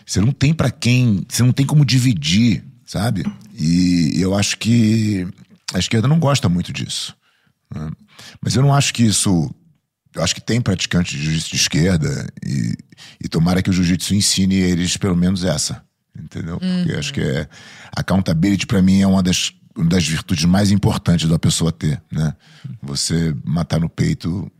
Você não tem para quem, você não tem como dividir, sabe? E eu acho que a esquerda não gosta muito disso. né? Mas eu não acho que isso eu acho que tem praticantes de jiu-jitsu de esquerda e, e tomara que o jiu-jitsu ensine eles pelo menos essa, entendeu? Porque eu acho que é accountability para mim é uma das, das virtudes mais importantes da pessoa ter, né? Você matar no peito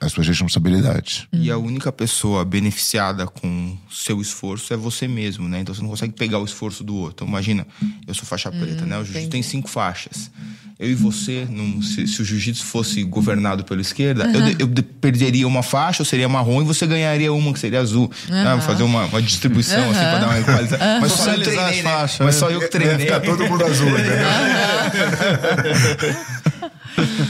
as suas responsabilidades. E a única pessoa beneficiada com seu esforço é você mesmo, né? Então você não consegue pegar o esforço do outro. Então, imagina, eu sou faixa preta, né? O jiu-jitsu tem cinco faixas. Eu e você, não- se, se o jiu-jitsu fosse governado pela esquerda, eu, de- eu de- perderia uma faixa, eu seria marrom, e você ganharia uma que seria azul. né? Fazer uma, uma distribuição assim pra dar uma equalização. Mas só eu treinei, as né? faixas, Mas né? só eu que treinei. todo mundo azul, (laughs) entendeu?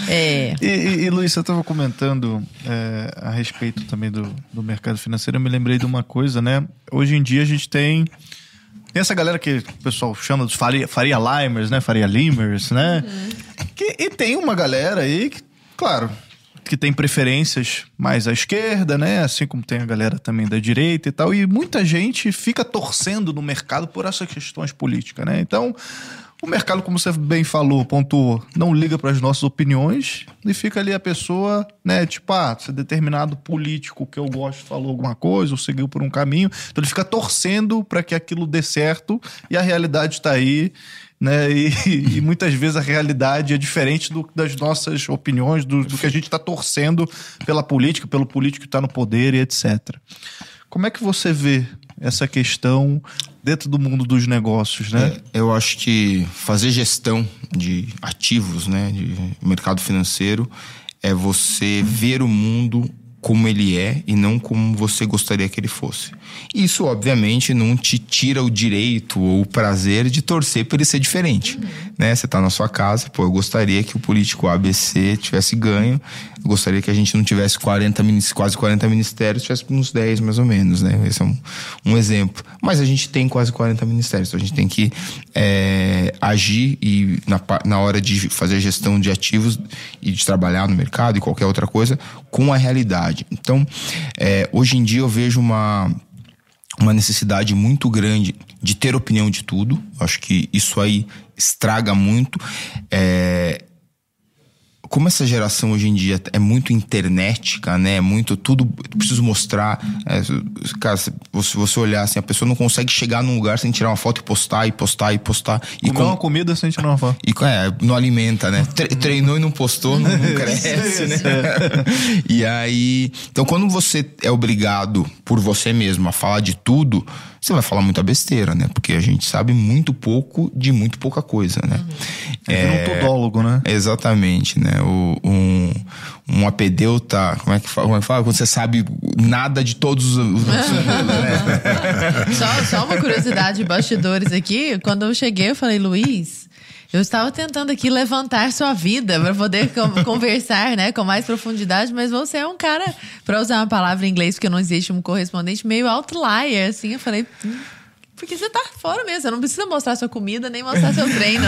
É. E, e, e, Luiz, você estava comentando é, a respeito também do, do mercado financeiro. Eu me lembrei de uma coisa, né? Hoje em dia a gente tem. Tem essa galera que o pessoal chama dos Faria, faria Limers, né? Faria Limers, né? Que, e tem uma galera aí que, claro, que tem preferências mais à esquerda, né? Assim como tem a galera também da direita e tal. E muita gente fica torcendo no mercado por essas questões políticas, né? Então, O mercado, como você bem falou, pontuou, não liga para as nossas opiniões e fica ali a pessoa, né? Tipo, ah, se determinado político que eu gosto falou alguma coisa ou seguiu por um caminho, então ele fica torcendo para que aquilo dê certo e a realidade está aí, né? E, (laughs) e, muitas vezes a realidade é diferente do, das nossas opiniões, do, do que a gente está torcendo pela política, pelo político que está no poder e etc. Como é que você vê essa questão dentro do mundo dos negócios, né? É, eu acho que fazer gestão de ativos, né, de mercado financeiro, é você ver o mundo como ele é e não como você gostaria que ele fosse. Isso, obviamente, não te tira o direito ou o prazer de torcer para ele ser diferente. Uhum. Né? Você está na sua casa, pô, eu gostaria que o político ABC tivesse ganho, eu gostaria que a gente não tivesse 40, quase 40 ministérios, tivesse uns 10 mais ou menos, né? Esse é um, um exemplo. Mas a gente tem quase 40 ministérios, então a gente tem que é, agir e na, na hora de fazer gestão de ativos e de trabalhar no mercado e qualquer outra coisa com a realidade. Então, é, hoje em dia eu vejo uma uma necessidade muito grande de ter opinião de tudo. Acho que isso aí estraga muito. É, como essa geração hoje em dia é muito internetica, né? É muito tudo preciso mostrar. É, cara, se você olhar assim, a pessoa não consegue chegar num lugar sem tirar uma foto e postar e postar e postar. E Comer com... uma comida sem tirar uma foto. E é, não alimenta, né? Treinou e não postou, não, não (laughs) cresce, né? (laughs) e aí, então quando você é obrigado por você mesmo a falar de tudo, você vai falar muita besteira, né? Porque a gente sabe muito pouco de muito pouca coisa, né? Uhum. É, é um todólogo, né? Exatamente, né? O, um, um apedeuta, como é que fala? Como é que fala? Quando você sabe nada de todos os. (laughs) né? só, só uma curiosidade de bastidores aqui. Quando eu cheguei, eu falei, Luiz. Eu estava tentando aqui levantar sua vida para poder (laughs) conversar, né, com mais profundidade, mas você é um cara, para usar uma palavra em inglês, porque não existe um correspondente, meio outlier, assim. Eu falei, hum, porque você tá fora mesmo, você não precisa mostrar sua comida nem mostrar seu treino.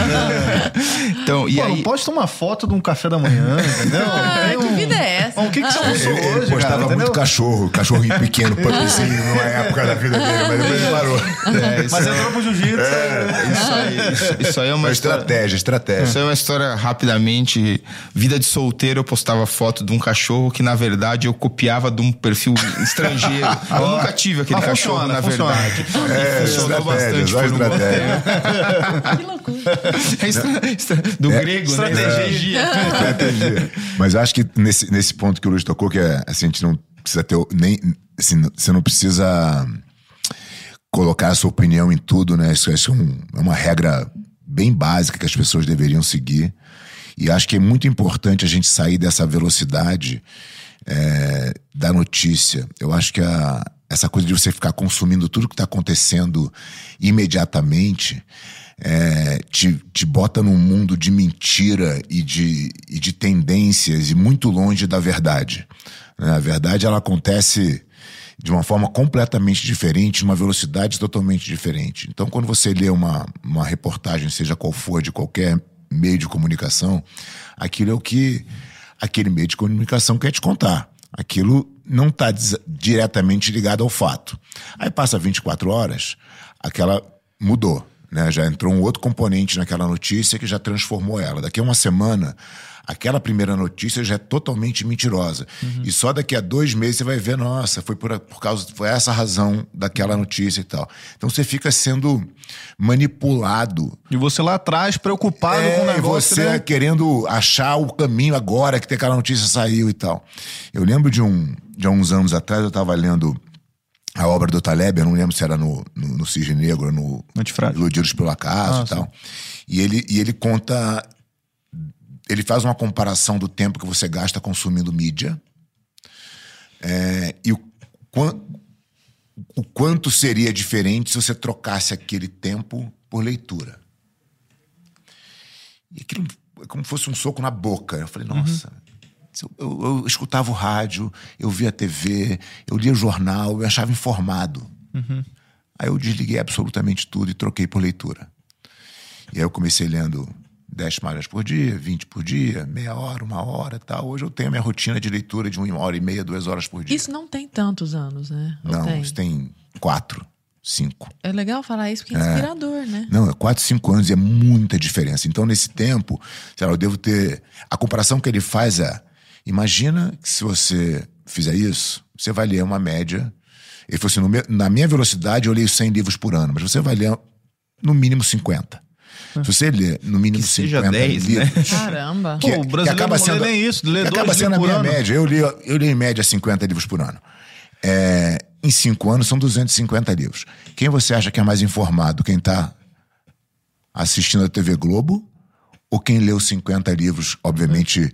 (laughs) então, e Pô, aí... não pode tomar foto de um café da manhã, entendeu? (laughs) Ah, que vida é essa? o que, que você almoçou ele, hoje? Ele postava cara, muito cachorro, cachorrinho pequeno, (laughs) assim, numa época da vida dele, mas depois ele parou. É, mas é... entrou pro jiu-jitsu. É, isso, aí, isso, isso, aí é uma, uma estratégia, estratégia. Isso aí é uma história rapidamente. Vida de solteiro, eu postava foto de um cachorro que, na verdade, eu copiava de um perfil estrangeiro. eu nunca tive aquele cachorro, funciona, na funciona. verdade. É, funcionou bastante por um que loucura. É, do é, grego, né? estratégia. né? Estratégia. Mas acho que nesse, nesse ponto que o Luiz tocou, que é assim, a gente não precisa ter nem. Assim, você não precisa colocar a sua opinião em tudo, né? Isso, isso é, um, é uma regra bem básica que as pessoas deveriam seguir. E acho que é muito importante a gente sair dessa velocidade é, da notícia. Eu acho que a, essa coisa de você ficar consumindo tudo que está acontecendo imediatamente é, te, te bota num mundo de mentira e de, e de tendências e muito longe da verdade. Né? A verdade ela acontece de uma forma completamente diferente, numa velocidade totalmente diferente. Então, quando você lê uma, uma reportagem, seja qual for, de qualquer meio de comunicação, aquilo é o que aquele meio de comunicação quer te contar. Aquilo não está diretamente ligado ao fato. Aí passa 24 horas, aquela mudou. Né? Já entrou um outro componente naquela notícia que já transformou ela. Daqui a uma semana, aquela primeira notícia já é totalmente mentirosa. Uhum. E só daqui a dois meses você vai ver, nossa, foi por, por causa, foi essa razão daquela notícia e tal. Então você fica sendo manipulado. E você lá atrás, preocupado é, com o negócio. você né? querendo achar o caminho agora que aquela notícia saiu e tal. Eu lembro de um de uns anos atrás, eu estava lendo a obra do Taleb, eu não lembro se era no, no, no Cisne Negro, no Iludidos pelo Acaso ah, e tal. E ele, e ele conta. Ele faz uma comparação do tempo que você gasta consumindo mídia é, e o, o quanto seria diferente se você trocasse aquele tempo por leitura. E aquilo é como se fosse um soco na boca. Eu falei, nossa, uhum. Eu, eu, escutava o rádio, eu via a TV, eu lia jornal, eu achava informado. Uhum. Aí eu desliguei absolutamente tudo e troquei por leitura. E aí eu comecei lendo 10 páginas por dia, 20 por dia, meia hora, uma hora tal. Hoje eu tenho a minha rotina de leitura de uma hora e meia, duas horas por dia. Isso não tem tantos anos, né? Ou não, tem? isso tem quatro, 5. É legal falar isso porque é inspirador, né? Não, é 4, 5 anos e é muita diferença. Então, nesse tempo, sei lá, eu devo ter. A comparação que ele faz é: imagina que se você fizer isso, você vai ler uma média. Ele falou assim: meu- na minha velocidade, eu leio 100 livros por ano, mas você vai ler no mínimo 50. Se você ler no mínimo Que seja 50 10, né? livros. Caramba. que- Pô, o brasileiro acaba não sendo- lê nem isso, lê que dois acaba sendo livros a por minha ano. média. Eu li, eu li em média 50 livros por ano. É, em cinco anos são 250 livros. Quem você acha que é mais informado? Quem está assistindo a TV Globo ou quem leu 50 livros, obviamente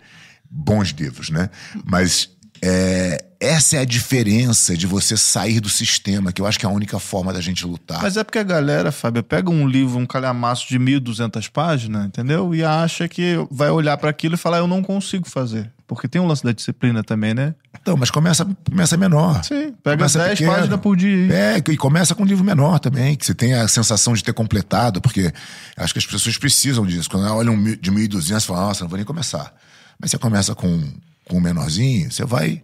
bons livros, né? Mas é, essa é a diferença de você sair do sistema, que eu acho que é a única forma da gente lutar. Mas é porque a galera, Fábio, pega um livro, um calhamaço de 1.200 páginas, entendeu? E acha que vai olhar para aquilo e falar, eu não consigo fazer. Porque tem um lance da disciplina também, né? Então, mas começa, começa menor. Sim, pega Começa 10 pequeno. páginas por dia. É, e começa com um livro menor também, que você tem a sensação de ter completado, porque acho que as pessoas precisam disso. Quando olham de 1.200, você fala, nossa, não vou nem começar. Mas você começa com, com um menorzinho, você vai.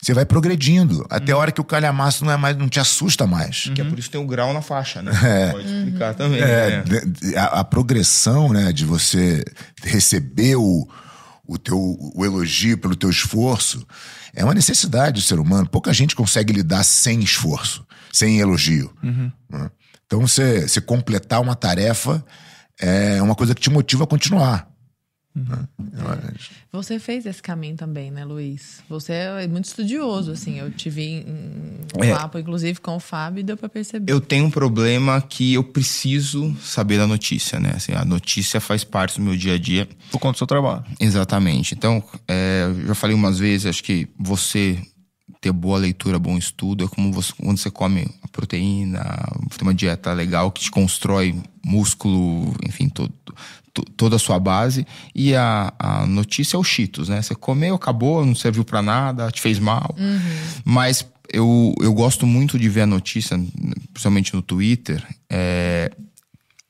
Você vai progredindo, até a hora que o calhamaço não é mais, não te assusta mais. Que é por isso que tem o grau na faixa, né? Pode explicar também. É, né? a, a progressão, né, de você receber o, o teu o elogio pelo teu esforço é uma necessidade do ser humano. Pouca gente consegue lidar sem esforço, sem elogio. né? Então, você, você completar uma tarefa é uma coisa que te motiva a continuar. Né? Você fez esse caminho também, né, Luiz? Você é muito estudioso, assim. Eu tive um É. papo, inclusive, com o Fábio e deu pra perceber. Eu tenho um problema que eu preciso saber da notícia, né? Assim, a notícia faz parte do meu dia a dia. Por conta do seu trabalho. Exatamente. Então, é, eu já falei umas vezes, acho que você ter boa leitura, bom estudo, é como você, quando você come a proteína, tem uma dieta legal que te constrói músculo, enfim, todo, to- toda a sua base. E a, a notícia é o Cheetos, né? Você comeu, acabou, não serviu pra nada, te fez mal. Mas eu, eu gosto muito de ver a notícia, principalmente no Twitter, é,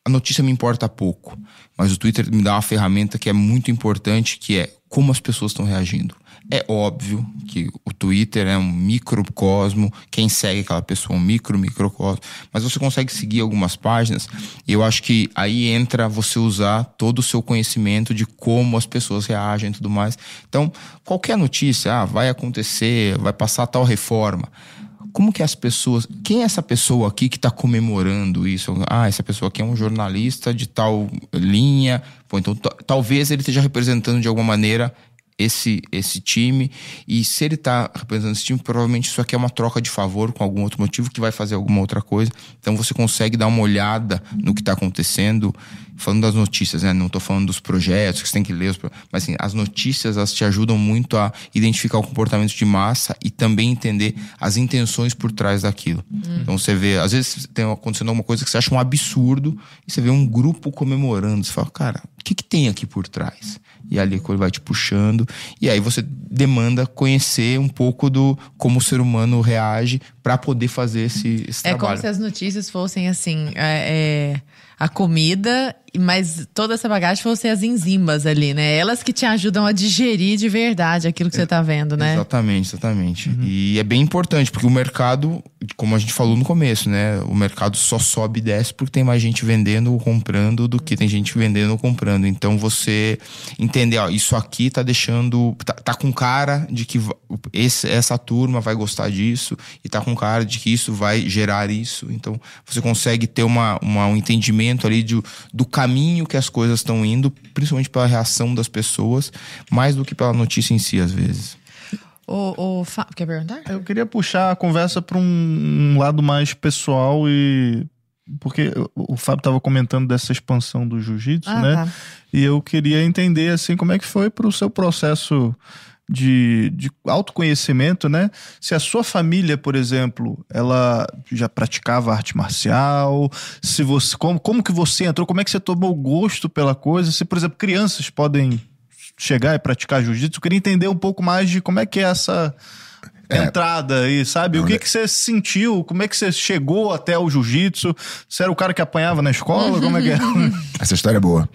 a notícia me importa pouco, mas o Twitter me dá uma ferramenta que é muito importante, que é como as pessoas estão reagindo. É óbvio que o Twitter é um microcosmo, quem segue aquela pessoa é um micro microcosmo, mas você consegue seguir algumas páginas e eu acho que aí entra você usar todo o seu conhecimento de como as pessoas reagem e tudo mais. Então, qualquer notícia, ah, vai acontecer, vai passar tal reforma, como que as pessoas. Quem é essa pessoa aqui que está comemorando isso? Ah, essa pessoa aqui é um jornalista de tal linha. Pô, então ta- talvez ele esteja representando de alguma maneira esse, esse time. E se ele está representando esse time, provavelmente isso aqui é uma troca de favor com algum outro motivo que vai fazer alguma outra coisa. Então você consegue dar uma olhada no que está acontecendo. Falando das notícias, né? Não estou falando dos projetos que você tem que ler, mas assim, as notícias elas te ajudam muito a identificar o comportamento de massa e também entender as intenções por trás daquilo. Então você vê, às vezes tem acontecendo alguma coisa que você acha um absurdo e você vê um grupo comemorando, você fala, cara, o que, que tem aqui por trás? E ali ele vai te puxando e aí você demanda conhecer um pouco do como o ser humano reage para poder fazer esse, esse É como trabalho. se as notícias fossem assim, é, é, a comida, mas toda essa bagagem fossem as enzimas ali, né? Elas que te ajudam a digerir de verdade aquilo que você tá vendo, né? Exatamente, exatamente. E é bem importante, porque o mercado, como a gente falou no começo, né? O mercado só sobe e desce porque tem mais gente vendendo ou comprando do que tem gente vendendo ou comprando. Então você entender, ó, isso aqui tá deixando. tá, tá com cara de que esse- essa turma vai gostar disso, e tá com cara de que isso vai gerar isso. Então você consegue ter uma, uma- um entendimento ali de, do caminho que as coisas estão indo, principalmente pela reação das pessoas, mais do que pela notícia em si, às vezes. O, o Fá- Quer perguntar? Eu queria puxar a conversa para um, um lado mais pessoal e. Porque o o Fábio estava comentando dessa expansão do jiu-jitsu, Ah, né? tá. E eu queria entender, assim, como é que foi para o seu processo de, de autoconhecimento, né? Se a sua família, por exemplo, ela já praticava arte marcial, se você, como, como que você entrou, como é que você tomou gosto pela coisa, se, por exemplo, crianças podem chegar e praticar jiu-jitsu, eu queria entender um pouco mais de como é que é essa entrada aí, sabe? o que que você sentiu, como é que você chegou até o jiu-jitsu, você era o cara que apanhava na escola, como é que é? (laughs) Essa história é boa.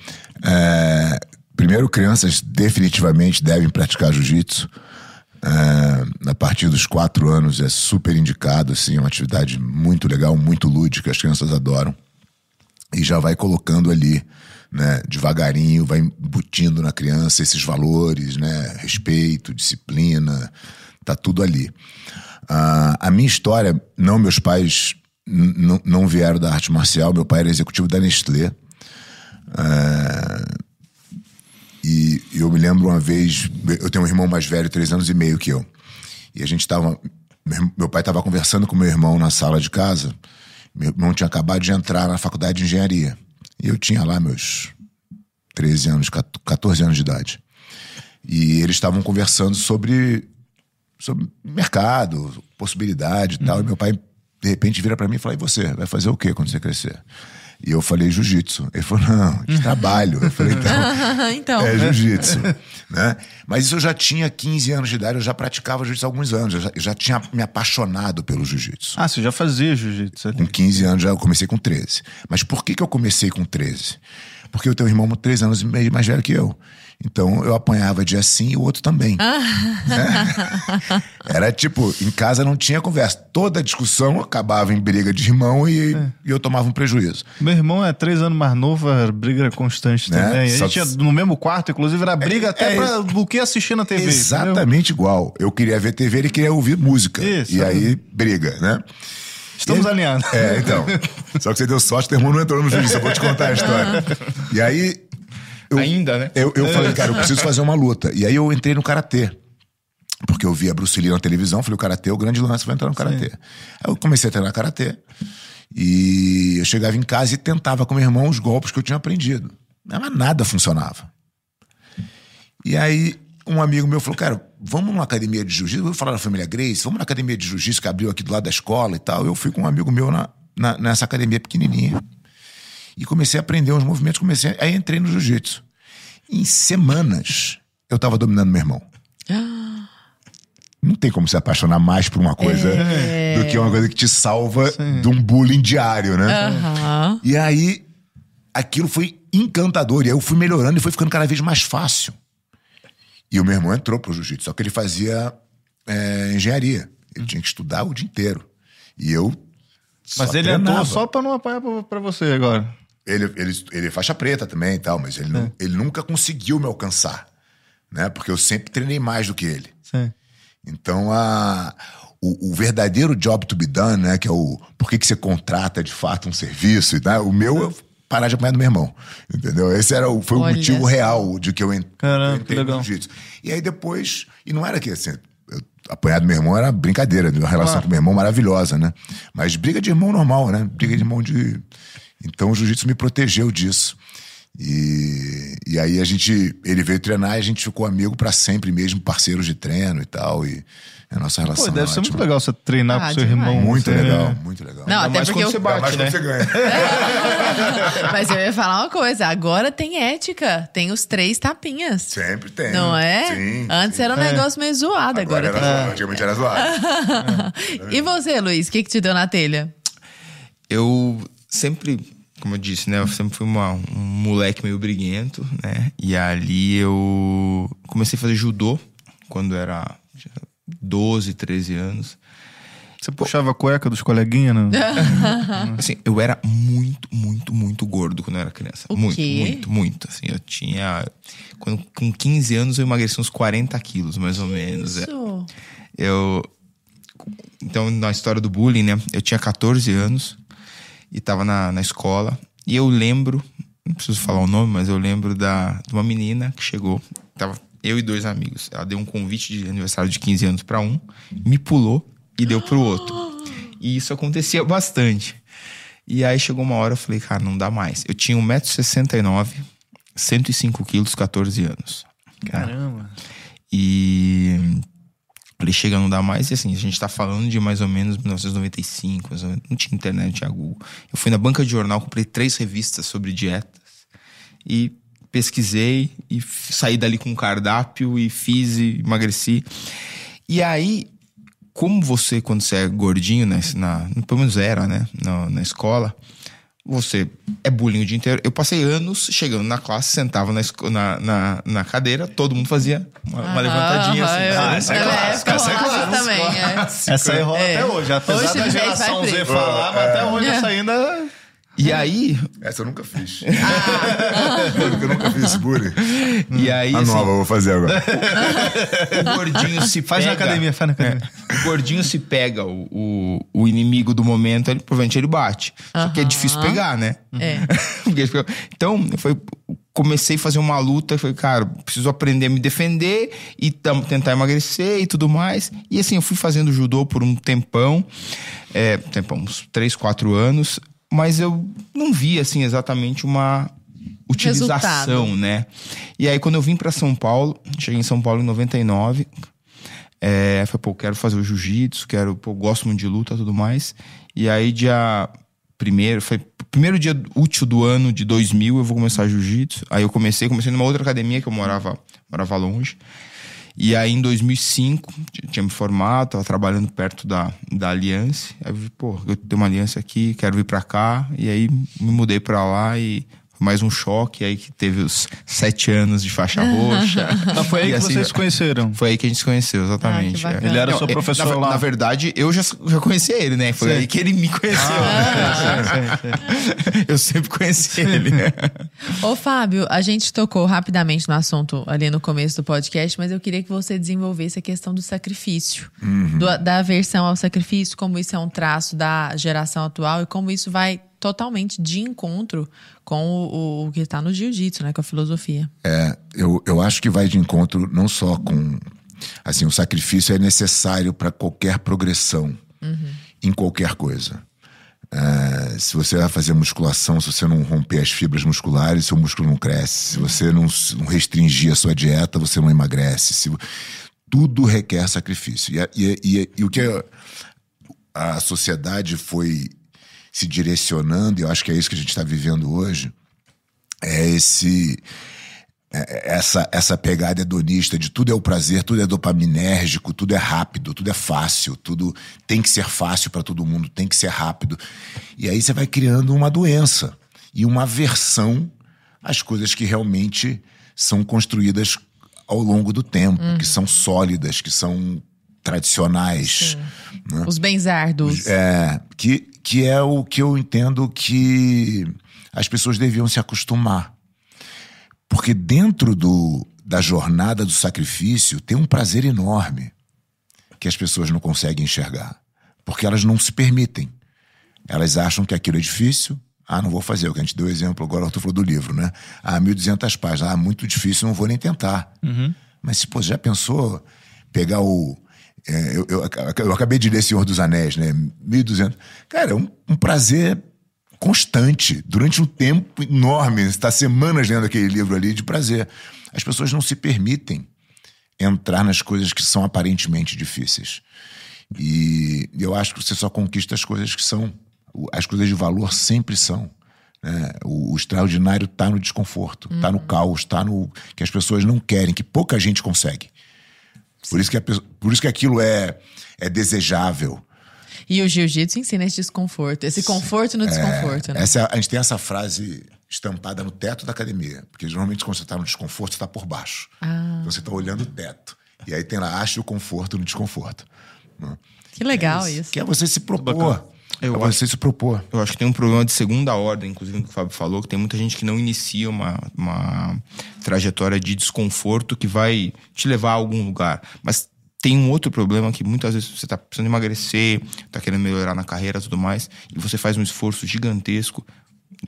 É, primeiro, crianças definitivamente devem praticar jiu-jitsu. É, a partir dos quatro anos é super indicado, assim, é uma atividade muito legal, muito lúdica, as crianças adoram. E já vai colocando ali, né, devagarinho, vai embutindo na criança esses valores, né, respeito, disciplina, tá tudo ali. A minha história, não meus pais não vieram da arte marcial, meu pai era executivo da Nestlé. Ah, e eu me lembro uma vez, eu tenho um irmão mais velho, três anos e meio que eu. E a gente tava. Meu pai estava conversando com meu irmão na sala de casa. Meu irmão tinha acabado de entrar na faculdade de engenharia. E eu tinha lá meus 13 anos, 14 anos de idade. E eles estavam conversando sobre, sobre mercado, possibilidade e tal. E meu pai, de repente, vira para mim e fala: E você, vai fazer o quê quando você crescer? E eu falei jiu-jitsu. Ele falou: Não, de trabalho. Eu falei: Então. (laughs) então. É jiu-jitsu. né? Mas isso eu já tinha 15 anos de idade, eu já praticava jiu-jitsu há alguns anos. Eu já, eu já tinha me apaixonado pelo jiu-jitsu. Ah, você já fazia jiu-jitsu ali. Com 15 anos já eu comecei com 13. Mas por que, que eu comecei com 13? Porque eu tenho um irmão 3 anos e meio mais velho que eu. Então eu apanhava dia sim e o outro também. (laughs) Né? Era tipo, em casa não tinha conversa. Toda discussão acabava em briga de irmão e, e eu tomava um prejuízo. Meu irmão é três anos mais novo, era briga constante Né? também. A Só gente que- tinha no mesmo quarto, inclusive, era briga até é pra o que assistir na TV. entendeu? Exatamente igual. Eu queria ver TV, ele queria ouvir música. Isso. E aí, briga, né? Estamos alinhados. É, então. (laughs) Só que você deu sorte, teu irmão não entrou no juízo, eu vou te contar a história. E aí. Eu- Ainda, né? Eu, eu falei, cara, eu (laughs) preciso fazer uma luta. E aí eu entrei no karatê. Porque eu via Bruce Lee na televisão, falei, o karatê é o grande lance, vou entrar no karatê. Aí eu comecei a treinar karatê. E eu chegava em casa e tentava com meu irmão os golpes que eu tinha aprendido. Mas nada funcionava. E aí, um amigo meu falou, cara, vamos numa academia de jiu-jitsu. Eu vou falar da família Grace, vamos na academia de jiu-jitsu que abriu aqui do lado da escola e tal. Eu fui com um amigo meu na, na- nessa academia pequenininha. E comecei a aprender uns movimentos, comecei. Aí entrei no jiu-jitsu. Em semanas, eu tava dominando meu irmão. Não tem como se apaixonar mais por uma coisa do que uma coisa que te salva de um bullying diário, né? Aham. E aí, aquilo foi encantador. E aí eu fui melhorando e foi ficando cada vez mais fácil. E o meu irmão entrou pro jiu-jitsu, só que ele fazia é, engenharia. Ele tinha que estudar o dia inteiro. E eu. Mas ele treinava. entrou só pra não apanhar pra, pra você agora. Ele, ele, ele é faixa preta também e tal, mas ele, não- ele nunca conseguiu me alcançar. Né? Porque eu sempre treinei mais do que ele. Sim. Então, a, o, o verdadeiro job to be done, né? Que é o por que, que você contrata de fato um serviço e tal. O meu é parar de apanhar do meu irmão. Entendeu? Esse era o, foi Olha o motivo só. real de que eu en- Caramba, eu entrei que no legal. jiu-jitsu. E aí depois. E não era que assim. eu- Apanhar do meu irmão era brincadeira, uma relação Claro. com meu irmão maravilhosa, né? Mas briga de irmão normal, né? Briga de irmão de. Então o jiu-jitsu me protegeu disso. E, e aí a gente. Ele veio treinar e a gente ficou amigo pra sempre mesmo, parceiros de treino e tal. E a nossa relação. Pô, deve é ser muito ótima. legal você treinar Ah, com seu demais. irmão. Muito Você- legal, muito legal. Não, até mais porque quando eu... você bate, mais né? quando você ganha. (laughs) Mas eu ia falar uma coisa, agora tem ética, tem os três tapinhas. Sempre tem. Não é? Sim. Antes sim. era um negócio meio zoado, agora, Agora tem. era zoado, antigamente era zoado. (laughs) E você, Luiz, o que, que te deu na telha? Eu sempre, como eu disse, né? Eu sempre fui uma- um moleque meio briguento, né? E ali eu comecei a fazer judô quando era tinha 12, 13 anos. Você puxava a cueca dos coleguinhas, (laughs) né? Assim, eu era muito, muito, muito gordo quando eu era criança. O muito, quê? muito, muito. Assim, eu tinha. Quando, com 15 anos eu emagreci uns 40 quilos, mais ou menos. é. Isso. Eu. Então, na história do bullying, né? Eu tinha 14 anos e tava na, na escola. E eu lembro, não preciso falar o nome, mas eu lembro da, de uma menina que chegou. Tava eu e dois amigos. Ela deu um convite de aniversário de 15 anos pra um, me pulou e deu pro outro. E isso acontecia bastante. E aí chegou uma hora, eu falei, cara, não dá mais. Eu tinha 1,69m, 105 quilos, 14 anos. Caramba. E ele chega, não dá mais. E assim, a gente tá falando de mais ou menos 1995, mais ou menos. não tinha internet, não tinha Google. Eu fui na banca de jornal, comprei três revistas sobre dietas e pesquisei e saí dali com um cardápio e fiz e emagreci. E aí, como você, quando você é gordinho, né, na, pelo menos era, né, na, na escola, você é bullying o dia inteiro. Eu passei anos chegando na classe, sentava na, na, na, na cadeira, todo mundo fazia uma, uma levantadinha assim. eu- Ah, essa é eu- clássica, essa é clássica clássica. também, é. Essa aí rola É. até hoje. Apesar Hoje da (laughs) geração Z falar, mas até hoje É. essa ainda. E aí, Essa eu nunca fiz. (laughs) Ah. eu nunca fiz esse bullying. e aí A assim, nova eu vou fazer agora. (laughs) o gordinho se Faz na pega- academia, faz na academia. É, o gordinho se pega o, o, o inimigo do momento, ele, provavelmente ele bate. Só que é difícil pegar, né? É. (laughs) Tipo, então, foi, comecei a fazer uma luta. Falei, cara, preciso aprender a me defender e tam- tentar emagrecer e tudo mais. E assim, eu fui fazendo judô por um tempão, é, tempão, uns 3, 4 anos, mas eu não vi, assim, exatamente uma utilização, Resultado. né? E aí, quando eu vim pra São Paulo, cheguei em São Paulo em 99. É, falei, pô, quero fazer o jiu-jitsu, quero, pô, gosto muito de luta tudo mais. E aí, dia primeiro, foi primeiro dia útil do ano de 2000, eu vou começar jiu-jitsu. Aí eu comecei, comecei numa outra academia que eu morava, morava longe. E aí, em 2005, t- tinha me formado, tava trabalhando perto da, da Aliança. Aí eu pô, eu tenho uma aliança aqui, quero vir pra cá. E aí, me mudei pra lá e mais um choque. Aí que teve os sete anos de faixa (laughs) roxa. Então foi aí E que assim, vocês se conheceram. foi aí que a gente se conheceu, exatamente. Ah, é. Ele era Não, seu professor na, lá. Na verdade, eu já, já conhecia ele, né? Foi Sim. aí que ele me conheceu. (laughs) eu sempre conheci ele. Ô, Fábio, a gente tocou rapidamente no assunto ali no começo do podcast, mas eu queria que você desenvolvesse a questão do sacrifício, do- da aversão ao sacrifício, como isso é um traço da geração atual e como isso vai totalmente de encontro com o, o que está no jiu-jitsu, né? Com a filosofia. É, eu, eu acho que vai de encontro não só com. Assim, o sacrifício é necessário para qualquer progressão em qualquer coisa. É, se você vai fazer musculação, se você não romper as fibras musculares, seu músculo não cresce. Se você não, não restringir a sua dieta, você não emagrece. Se, tudo requer sacrifício. E, e, e, e o que a, a sociedade foi se direcionando, e eu acho que é isso que a gente está vivendo hoje, é esse é- essa essa pegada hedonista de tudo é o prazer, tudo é dopaminérgico, tudo é rápido, tudo é fácil, tudo tem que ser fácil para todo mundo, tem que ser rápido. E aí você vai criando uma doença e uma aversão às coisas que realmente são construídas ao longo do tempo, que são sólidas, que são tradicionais. né? Os benzardos. É, que, que é o que eu entendo que as pessoas deviam se acostumar. Porque dentro do, da jornada do sacrifício tem um prazer enorme que as pessoas não conseguem enxergar. Porque elas não se permitem. Elas acham que aquilo é difícil. Ah, não vou fazer. O que a gente deu exemplo agora, o Arthur falou do livro, né? Ah, 1.200 páginas. Ah, muito difícil, não vou nem tentar. Mas, se pô, já pensou pegar o. é, eu, eu, eu acabei de ler Senhor dos Anéis, né? 1.200. Cara, é um, um prazer constante, durante um tempo enorme. Você está semanas lendo aquele livro ali de prazer. As pessoas não se permitem entrar nas coisas que são aparentemente difíceis. E eu acho que você só conquista as coisas que são. As coisas de valor sempre são. né? O, o extraordinário está no desconforto, está no caos, está no. que as pessoas não querem, que pouca gente consegue. Por isso que, a por isso que aquilo é, é desejável. E o jiu-jitsu ensina esse desconforto, esse conforto no desconforto, né? Essa, é a- gente tem essa frase estampada no teto da academia. Porque normalmente quando você está no desconforto, você está por baixo. Ah. Então você está olhando o teto. E aí tem lá, ache o conforto no desconforto. né? Que legal isso. Que é você se propor. Eu é você se propor. Eu acho que tem um problema de segunda ordem, inclusive no que o Fábio falou, que tem muita gente que não inicia uma, uma trajetória de desconforto que vai te levar a algum lugar. Mas tem um outro problema que muitas vezes você tá precisando emagrecer, tá querendo melhorar na carreira e tudo mais, e você faz um esforço gigantesco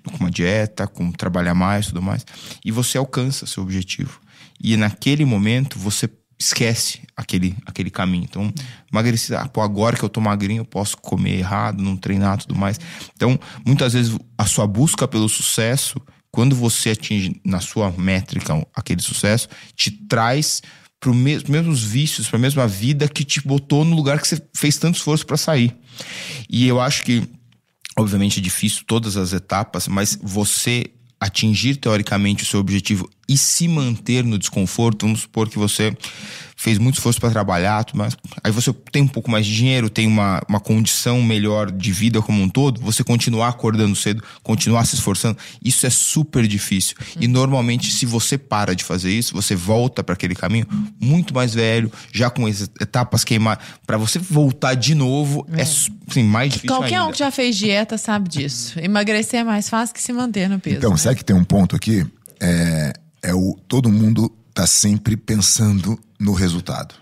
com uma dieta, com trabalhar mais e tudo mais, e você alcança seu objetivo. E naquele momento você esquece aquele, aquele caminho. Então, emagrecer, ah, pô, agora que eu tô magrinho, eu posso comer errado, não treinar tudo mais. Então, muitas vezes a sua busca pelo sucesso, quando você atinge na sua métrica aquele sucesso, te traz para os mesmos vícios, para a mesma vida que te botou no lugar que você fez tanto esforço para sair. E eu acho que, obviamente, é difícil todas as etapas, mas você atingir teoricamente o seu objetivo e se manter no desconforto. Vamos supor que você fez muito esforço para trabalhar, mas aí você tem um pouco mais de dinheiro, tem uma, uma condição melhor de vida como um todo, você continuar acordando cedo, continuar se esforçando, isso é super difícil. E normalmente, se você para de fazer isso, você volta para aquele caminho muito mais velho, já com as etapas queimadas. Para você voltar de novo, é, assim, mais difícil. Qualquer ainda. um que já fez dieta sabe disso. Emagrecer é mais fácil que se manter no peso. Então, né? sabe que tem um ponto aqui? É, é o todo mundo tá sempre pensando no resultado.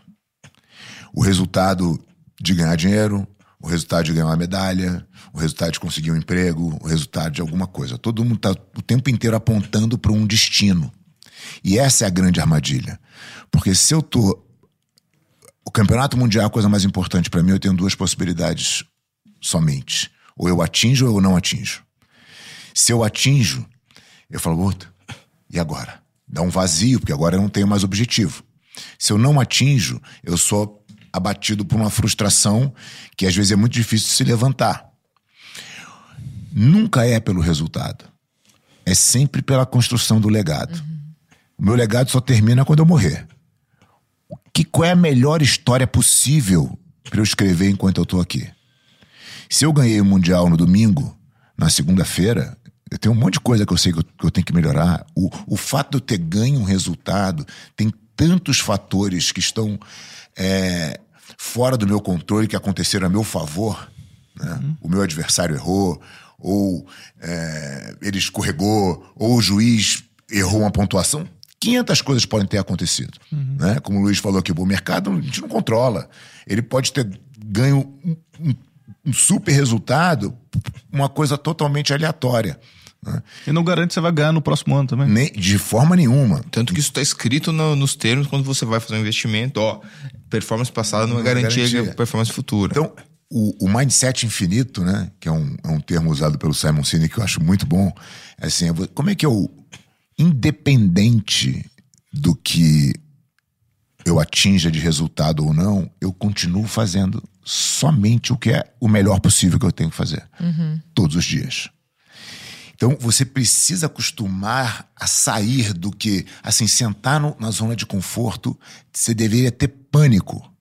O resultado de ganhar dinheiro, o resultado de ganhar uma medalha, o resultado de conseguir um emprego, o resultado de alguma coisa. Todo mundo tá o tempo inteiro apontando para um destino. E essa é a grande armadilha. Porque se eu tô o campeonato mundial é a coisa mais importante para mim, eu tenho duas possibilidades somente. Ou eu atinjo ou eu não atinjo. Se eu atinjo, eu falo, puta, e agora? Dá um vazio, porque agora eu não tenho mais objetivo. Se eu não atinjo, eu sou abatido por uma frustração que às vezes é muito difícil de se levantar. Nunca é pelo resultado. É sempre pela construção do legado. O meu legado só termina quando eu morrer. Que, qual é a melhor história possível para eu escrever enquanto eu estou aqui? Se eu ganhei o Mundial no domingo, na segunda-feira, eu tenho um monte de coisa que eu sei que eu, que eu tenho que melhorar. O, o fato de eu ter ganho um resultado tem tantos fatores que estão é, fora do meu controle, que aconteceram a meu favor. Né? O meu adversário errou, ou é, ele escorregou, ou o juiz errou uma pontuação. 500 coisas podem ter acontecido. Né? Como o Luiz falou aqui, o mercado a gente não controla. Ele pode ter ganho um, um- um super resultado, uma coisa totalmente aleatória. Né? E não garante que você vai ganhar no próximo ano também. Nem, de forma nenhuma. Tanto que isso está escrito no- nos termos quando você vai fazer um investimento, ó, performance passada não é Não é garantia de garantia. performance futura. Então, o, o mindset infinito, né, que é um, é um termo usado pelo Simon Sinek que eu acho muito bom, é assim, é como é que eu, independente do que eu atinja de resultado ou não, eu continuo fazendo somente o que é o melhor possível que eu tenho que fazer. Todos os dias. Então você precisa acostumar a sair do que, assim, sentar no- na zona de conforto, você deveria ter pânico.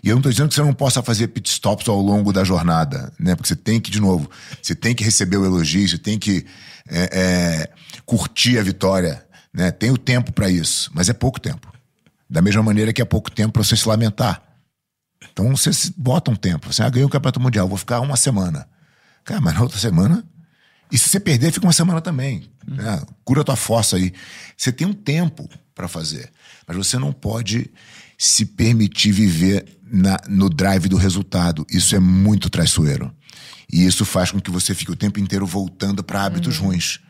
E eu não estou dizendo que você não possa fazer pit stops ao longo da jornada, né? Porque você tem que, de novo, você tem que receber o elogio, você tem que é, é, curtir a vitória, né? Tem o tempo para isso, mas é pouco tempo. Da mesma maneira que é pouco tempo para você se lamentar. Então você se bota um tempo. Você ah, ganhou o campeonato mundial, vou ficar uma semana. Cara, mas na outra semana. E se você perder, fica uma semana também. né? Cura tua fossa aí. Você tem um tempo para fazer. Mas você não pode se permitir viver na- no drive do resultado. Isso é muito traiçoeiro. E isso faz com que você fique o tempo inteiro voltando para hábitos ruins.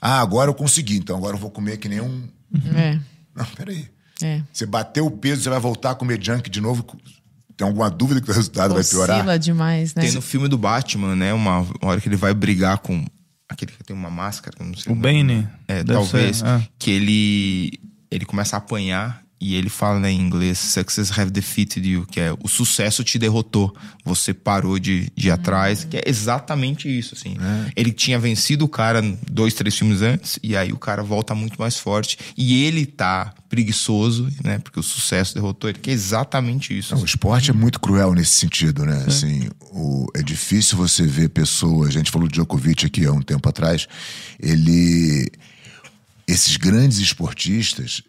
Ah, agora eu consegui, então agora eu vou comer que nem um. É, Não, peraí. é. Você bateu o peso, você vai voltar a comer junk de novo. Tem alguma dúvida que o resultado vai piorar? Oscila demais, né? Tem no filme do Batman, né? Uma, uma hora que ele vai brigar com aquele que tem uma máscara, não sei O nome. Bane. É, Deve talvez. ser, é. Que ele, ele começa a apanhar e ele fala né, em inglês: Success have defeated you, que é o sucesso te derrotou. Você parou de, de ir atrás, que é exatamente isso, assim. Ele tinha vencido o cara dois, três filmes antes, e aí o cara volta muito mais forte. E ele tá preguiçoso, né? Porque o sucesso derrotou ele, que é exatamente isso. Não, o esporte é muito cruel nesse sentido, né? Assim, o, é difícil você ver pessoas. A gente falou de Djokovic aqui há um tempo atrás. Ele. Esses grandes esportistas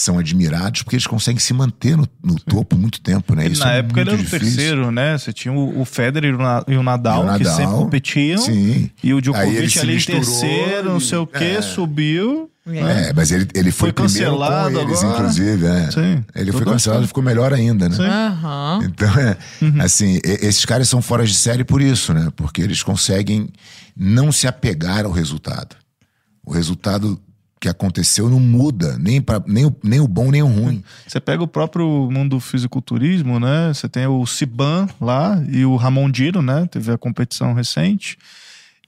são admirados porque eles conseguem se manter no, no topo muito tempo, né? Isso na é época ele era o difícil. terceiro, né? Você tinha o, o Federer e o Na- e o Nadal, que Nadal, sempre competiam. sim. E o Djokovic se ali em terceiro, não e- sei o quê, é. subiu. É, mas ele, ele foi, Foi primeiro com cancelado eles, agora. inclusive. É. Sim. Ele foi cancelado e assim. ficou melhor ainda, né? Aham. Então, é, assim, e- esses caras são fora de série por isso, né? Porque eles conseguem não se apegar ao resultado. O resultado que aconteceu não muda, nem, pra, nem, o, nem o bom nem o ruim. (laughs) Você pega o próprio mundo do fisiculturismo, né? Você tem o Siban lá e o Ramon Dino, né? Teve a competição recente.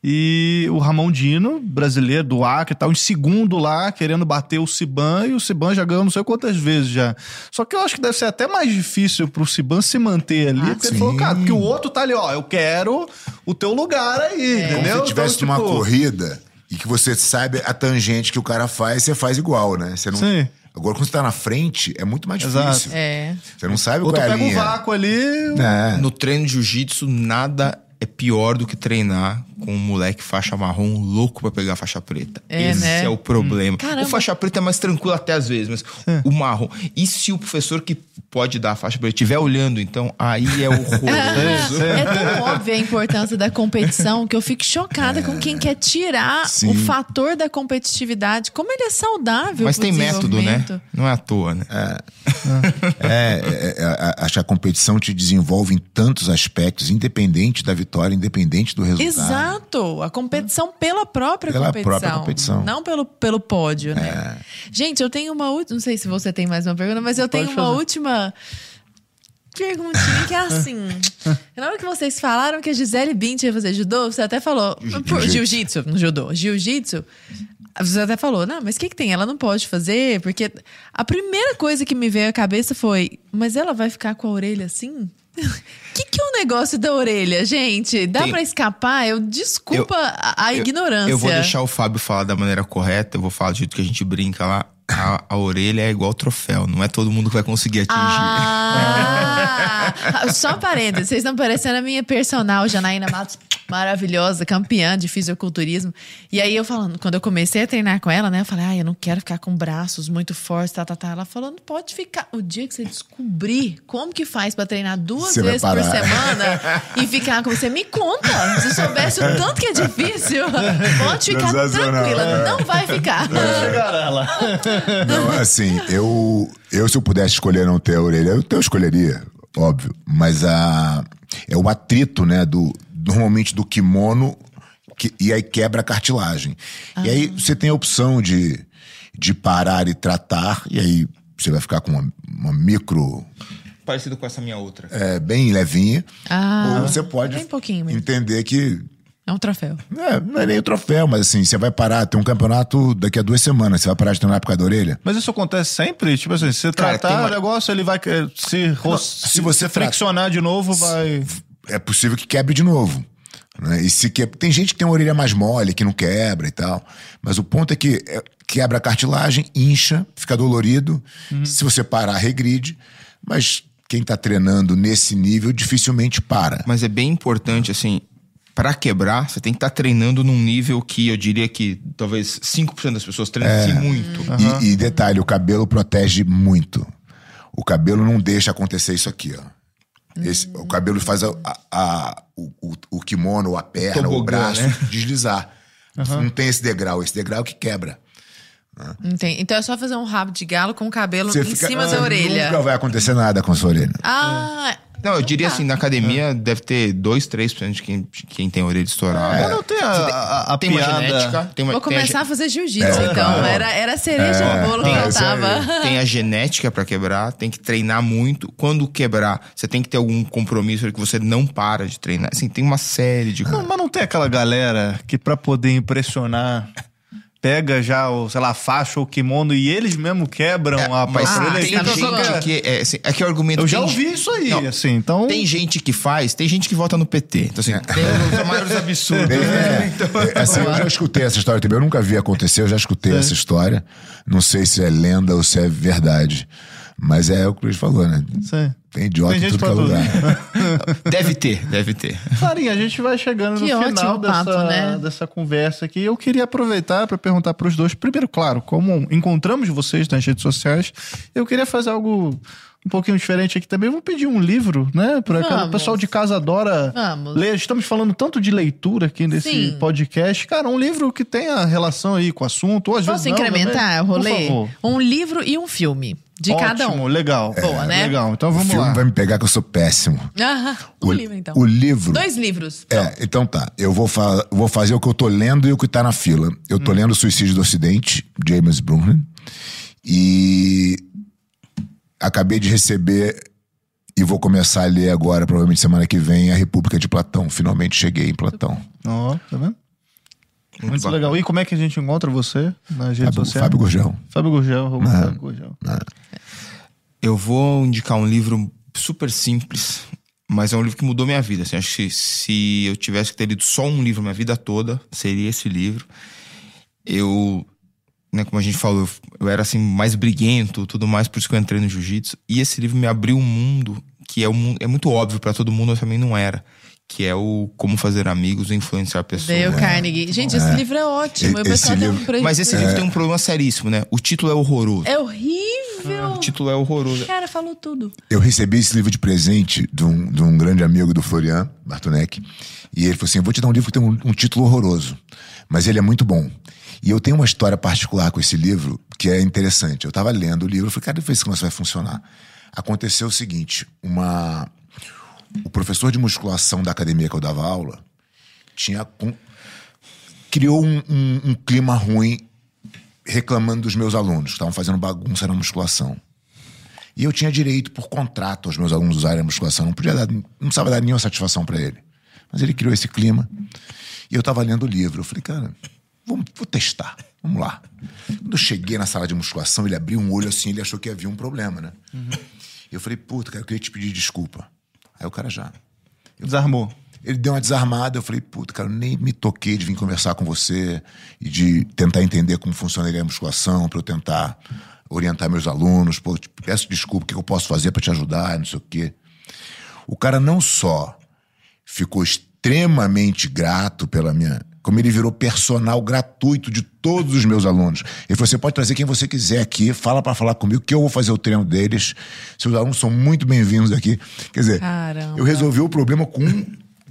E o Ramon Dino, brasileiro do Acre, tá em segundo lá, querendo bater o Siban, e o Siban já ganhou não sei quantas vezes já. Só que eu acho que deve ser até mais difícil pro Siban se manter ali, Ah, porque ele sim. falou, cara, porque o outro tá ali, ó, eu quero o teu lugar aí, Como entendeu? se tivesse Então, uma tipo, corrida E que você sabe a tangente que o cara faz, você faz igual, né? Você não... Sim. Agora, quando você tá na frente, é muito mais Exato. difícil. É. Você não sabe Ou tu qual é a pega um vácuo ali. É. No treino de jiu-jitsu, nada é pior do que treinar com um moleque faixa marrom louco pra pegar a faixa preta. É, Esse né? é o problema. Caramba. O faixa preta é mais tranquilo até às vezes, mas o marrom. E se o professor que pode dar a faixa preta estiver olhando, então aí é horroroso. (laughs) É tão óbvia a importância da competição que eu fico chocada com quem quer tirar Sim. o fator da competitividade. Como ele é saudável. mas tem método, né? Não é à toa, né? É, é, é, a- acho que a competição te desenvolve em tantos aspectos, independente da vitória, independente do resultado. Exato. A competição pela própria Pela competição. própria competição. Não pelo, pelo pódio, né? Gente, eu tenho uma última. Não sei se você tem mais uma pergunta, mas eu tenho Pode uma fazer. última perguntinha que é assim. (laughs) Na hora que vocês falaram que a Gisele Bündchen ia fazer judô, você até falou. Jiu-jitsu. Jiu-jitsu, no judô. Jiu-jitsu. Você até falou, não, mas o que, que tem? Ela não pode fazer, porque a primeira coisa que me veio à cabeça foi, mas ela vai ficar com a orelha assim? O que, que é o negócio da orelha, gente? Dá pra escapar? Eu desculpa a, a Eu- ignorância. Eu vou deixar o Fábio falar da maneira correta, eu vou falar do jeito que a gente brinca lá. A, a orelha é igual troféu, não é todo mundo que vai conseguir atingir. Ah, (laughs) só parênteses, vocês estão parecendo a minha personal, Janaína Matos, maravilhosa, campeã de fisiculturismo. E aí eu falando, quando eu comecei a treinar com ela, né, eu falei, ah, eu não quero ficar com braços muito fortes, tá, tá, tá. Ela falou, não pode ficar. O dia que você descobrir como que faz pra treinar duas Você vezes por semana e ficar com você, me conta. Se soubesse o tanto que é difícil, pode ficar tranquila, não vai ficar. (laughs) Chegará lá. Não, assim, eu, eu se eu pudesse escolher não ter a orelha, eu, eu escolheria, óbvio. Mas a, é o atrito, né, do, normalmente do kimono, que, e aí quebra a cartilagem. E aí você tem a opção de, de parar e tratar, e aí você vai ficar com uma, uma micro, Parecido com essa minha outra. é, bem levinha. Ah, ou você pode bem pouquinho mesmo. entender que É um troféu. é, não é nem o troféu, mas assim, você vai parar, tem um campeonato daqui a duas semanas, você vai parar de treinar por causa da orelha? Mas isso acontece sempre? Tipo assim, se você Cara, tratar tem uma- o negócio, ele vai se, ro- se você tra- friccionar de novo, vai. é possível que quebre de novo. Né? E se que... Tem gente que tem uma orelha mais mole, que não quebra e tal. Mas o ponto é que é, quebra a cartilagem, incha, fica dolorido. Se você parar, regride. Mas quem tá treinando nesse nível dificilmente para. Mas é bem importante, assim, pra quebrar, você tem que estar treinando num nível que eu diria que talvez 5% das pessoas treinam É. assim muito. E, e detalhe, o cabelo protege muito. O cabelo não deixa acontecer isso aqui, ó. Esse- o cabelo faz a, a- a- o, o- o kimono, a perna, o Tobogã, braço né? deslizar. Não tem esse degrau, esse degrau que quebra. Entendi. Então é só fazer um rabo de galo com o cabelo Você em fica- cima Ah, da orelha. Nunca vai acontecer nada com a sua orelha. Ah, Não, eu diria assim, na academia deve ter 2, 3% de quem, de quem tem a orelha estourada. Mas não tem a, a, a Tem uma piada. genética, tem uma, vou tem a começar a, ge- fazer jiu-jitsu, então. Era, era a cereja É, do bolo que tem- faltava. tem a genética pra quebrar, tem que treinar muito. Quando quebrar, você tem que ter algum compromisso que você não para de treinar. Assim, tem uma série de Não, mas não tem aquela galera que pra poder impressionar pega já o, sei lá, a faixa ou o kimono e eles mesmo quebram a mas Ah, tem gente que é, assim, é que o argumento Eu já ouvi isso aí, Não, assim, então... Tem gente que faz, tem gente que vota no PT. Então, assim, tem os maiores (laughs) absurdos. É, Então, é, assim, eu já escutei essa história também. Eu nunca vi acontecer, eu já escutei essa história. Não sei se é lenda ou se é verdade. Mas é o que o Luiz falou, né? Sim. Tem idiota Tem em gente tudo que é lugar. (laughs) Deve ter, deve ter. Clarinha, a gente vai chegando Que no ótimo final dessa, papo, né? dessa conversa aqui. Eu queria aproveitar para perguntar para os dois. Primeiro, claro, como encontramos vocês nas redes sociais, eu queria fazer algo um pouquinho diferente aqui também. Vou pedir um livro, né? Para o pessoal de casa adora Vamos. ler. Estamos falando tanto de leitura aqui nesse Sim. podcast. Cara, um livro que tenha relação aí com o assunto. Ou às Posso vezes não, incrementar também. o rolê? Por favor. Um livro e um filme. De cada Ótimo, um. legal. Boa, né? Legal, então O vamos filme lá. vai me pegar que eu sou péssimo. Ah, um livro, então. O livro. Dois livros. É, então tá. Eu vou, fa vou fazer o que eu tô lendo e o que tá na fila. Eu Hum. tô lendo Suicídio do Ocidente, James Brunner. E acabei de receber e vou começar a ler agora, provavelmente semana que vem, A República de Platão. Finalmente cheguei em Platão. Ó, tá vendo? Muito, legal. E como é que a gente encontra você nas redes Fábio, sociais? Fábio Gurgel. Fábio Gurgel, Ah. Fábio Gurgel. Eu vou indicar um livro super simples, mas é um livro que mudou minha vida. Assim, acho que se eu tivesse que ter lido só um livro minha vida toda, seria esse livro. eu, né, como a gente falou, eu- era assim mais briguento, tudo mais, por isso que eu entrei no jiu-jitsu. E esse livro me abriu um mundo que é, um, é muito óbvio pra todo mundo, eu também não era. Que é o Como Fazer Amigos e Influenciar Pessoas. Dale Carnegie. Gente, esse livro é ótimo. E- esse um livro- pre- Mas esse livro tem um problema seríssimo, né? O título é horroroso. É horrível. O título é horroroso. Cara, falou tudo. Eu recebi esse livro de presente de um, de um grande amigo do Florian, Bartonek. E ele falou assim: Eu vou te dar um livro que tem um, um título horroroso, mas ele é muito bom. E eu tenho uma história particular com esse livro que é interessante. Eu estava lendo o livro, eu falei, cara, eu se esse negócio vai funcionar. Aconteceu o seguinte: uma, o professor de musculação da academia que eu dava aula tinha criou um, um- um clima ruim reclamando dos meus alunos que estavam fazendo bagunça na musculação. E eu tinha direito, por contrato, aos meus alunos usarem a musculação. Não podia dar, não precisava dar nenhuma satisfação para ele. Mas ele criou esse clima. E eu estava lendo o livro. Eu falei, cara, vamos, vou testar. Vamos lá. Quando eu cheguei na sala de musculação, ele abriu um olho assim, ele achou que havia um problema, né? Eu falei, puta, cara, eu queria te pedir desculpa. Aí o cara já. Desarmou. Ele deu uma desarmada, eu falei, puta, cara, eu nem me toquei de vir conversar com você e de tentar entender como funcionaria a musculação, para eu tentar orientar meus alunos. Pô, peço desculpa, o que eu posso fazer para te ajudar, não sei o quê. O cara não só ficou extremamente grato pela minha. Como ele virou personal gratuito de todos os meus alunos. Ele falou: você pode trazer quem você quiser aqui, fala para falar comigo, que eu vou fazer o treino deles. Seus alunos são muito bem-vindos aqui. Quer dizer, Caramba. eu resolvi o problema com,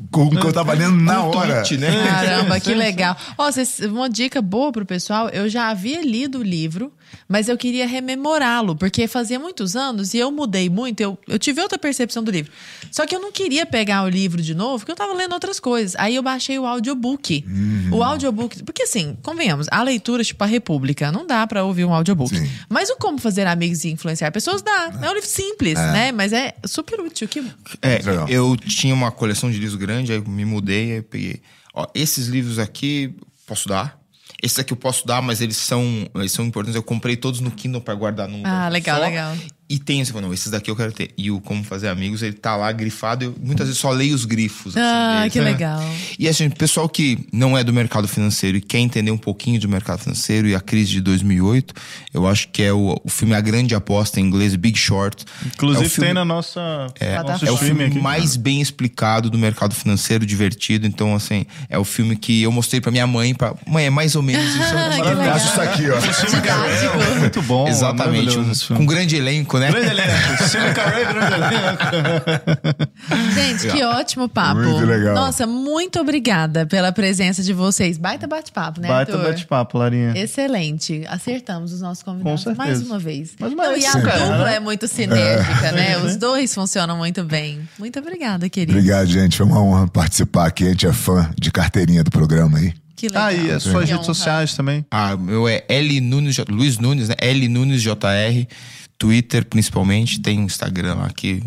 com o que eu tava lendo na Um hora. tweet, né? Caramba, que (laughs) legal. Ó, vocês- uma dica boa pro pessoal, eu já havia lido o livro, mas eu queria rememorá-lo, porque fazia muitos anos e eu mudei muito, eu, eu tive outra percepção do livro. Só que eu não queria pegar o livro de novo, porque eu tava lendo outras coisas. Aí eu baixei o audiobook. Uhum. O audiobook, porque assim, convenhamos, a leitura, tipo a República, não dá pra ouvir um audiobook. Sim. Mas o Como Fazer Amigos e Influenciar Pessoas dá. É um livro simples, né? Mas é super útil. Que... É, Legal. eu tinha uma coleção de livros grande, aí eu me mudei, aí eu peguei. Ó, esses livros aqui posso dar. Esses aqui eu posso dar, mas eles são, eles são importantes. Eu comprei todos no Kindle para guardar num Ah, legal, só. legal. E tem esse, não, esses daqui eu quero ter. E o Como Fazer Amigos, ele tá lá grifado. Eu muitas vezes só leio os grifos. assim, Ah, deles, que né? legal. E assim, pessoal que não é do mercado financeiro e quer entender um pouquinho do mercado financeiro e a crise de 2008, eu acho que é o, o filme A Grande Aposta, em inglês Big Short. Inclusive é o filme, tem na nossa é, nosso é o filme aqui. mais bem explicado do mercado financeiro, divertido. Então, assim, é o filme que eu mostrei pra minha mãe. Pra, mãe, é mais ou menos (laughs) isso. Ah, que legal. Faço isso aqui, ó. Didático. Muito bom. Exatamente. um- esse com filme. um grande elenco, né? Grande elenco. Carrey, grande elenco. Gente, que ótimo papo. Muito legal. Nossa, muito obrigada pela presença de vocês. Baita bate-papo, né, Baita bate-papo, Larinha. Excelente. Acertamos os nossos convidados Com certeza. mais uma vez. Mais uma Não, vez, e a sim, dupla é muito sinérgica, né? Os dois funcionam muito bem. Muito obrigada, querido. Obrigado, gente. Foi uma honra participar aqui. A gente é fã de carteirinha do programa aí. Que legal. Ah, e as suas redes honra. sociais também. Ah, meu é L Nunes, Luiz Nunes, né? L Nunes JR, Twitter principalmente, tem Instagram que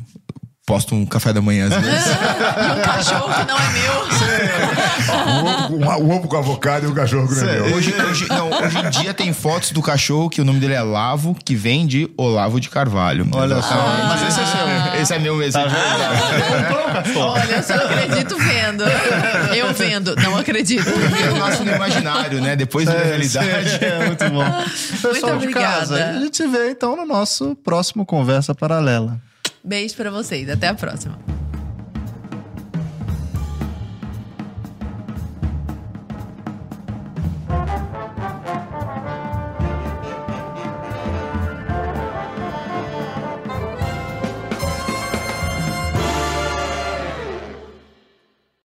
posto um café da manhã às (laughs) vezes. E um cachorro que não é meu. O ovo, um- o ovo com avocado e o cachorro com meu. hoje, hoje, não, hoje em dia tem fotos do cachorro que o nome dele é Lavo, que vem de Olavo de Carvalho. Olha só. Mas esse é seu. Esse é meu mesmo. Olha, eu só acredito vendo. Eu vendo, não acredito. Eu nasço no imaginário, né? Depois da realidade. É, muito bom. Pessoal de obrigada. casa, a gente se vê então no nosso próximo Conversa Paralela. Beijo pra vocês. Até a próxima.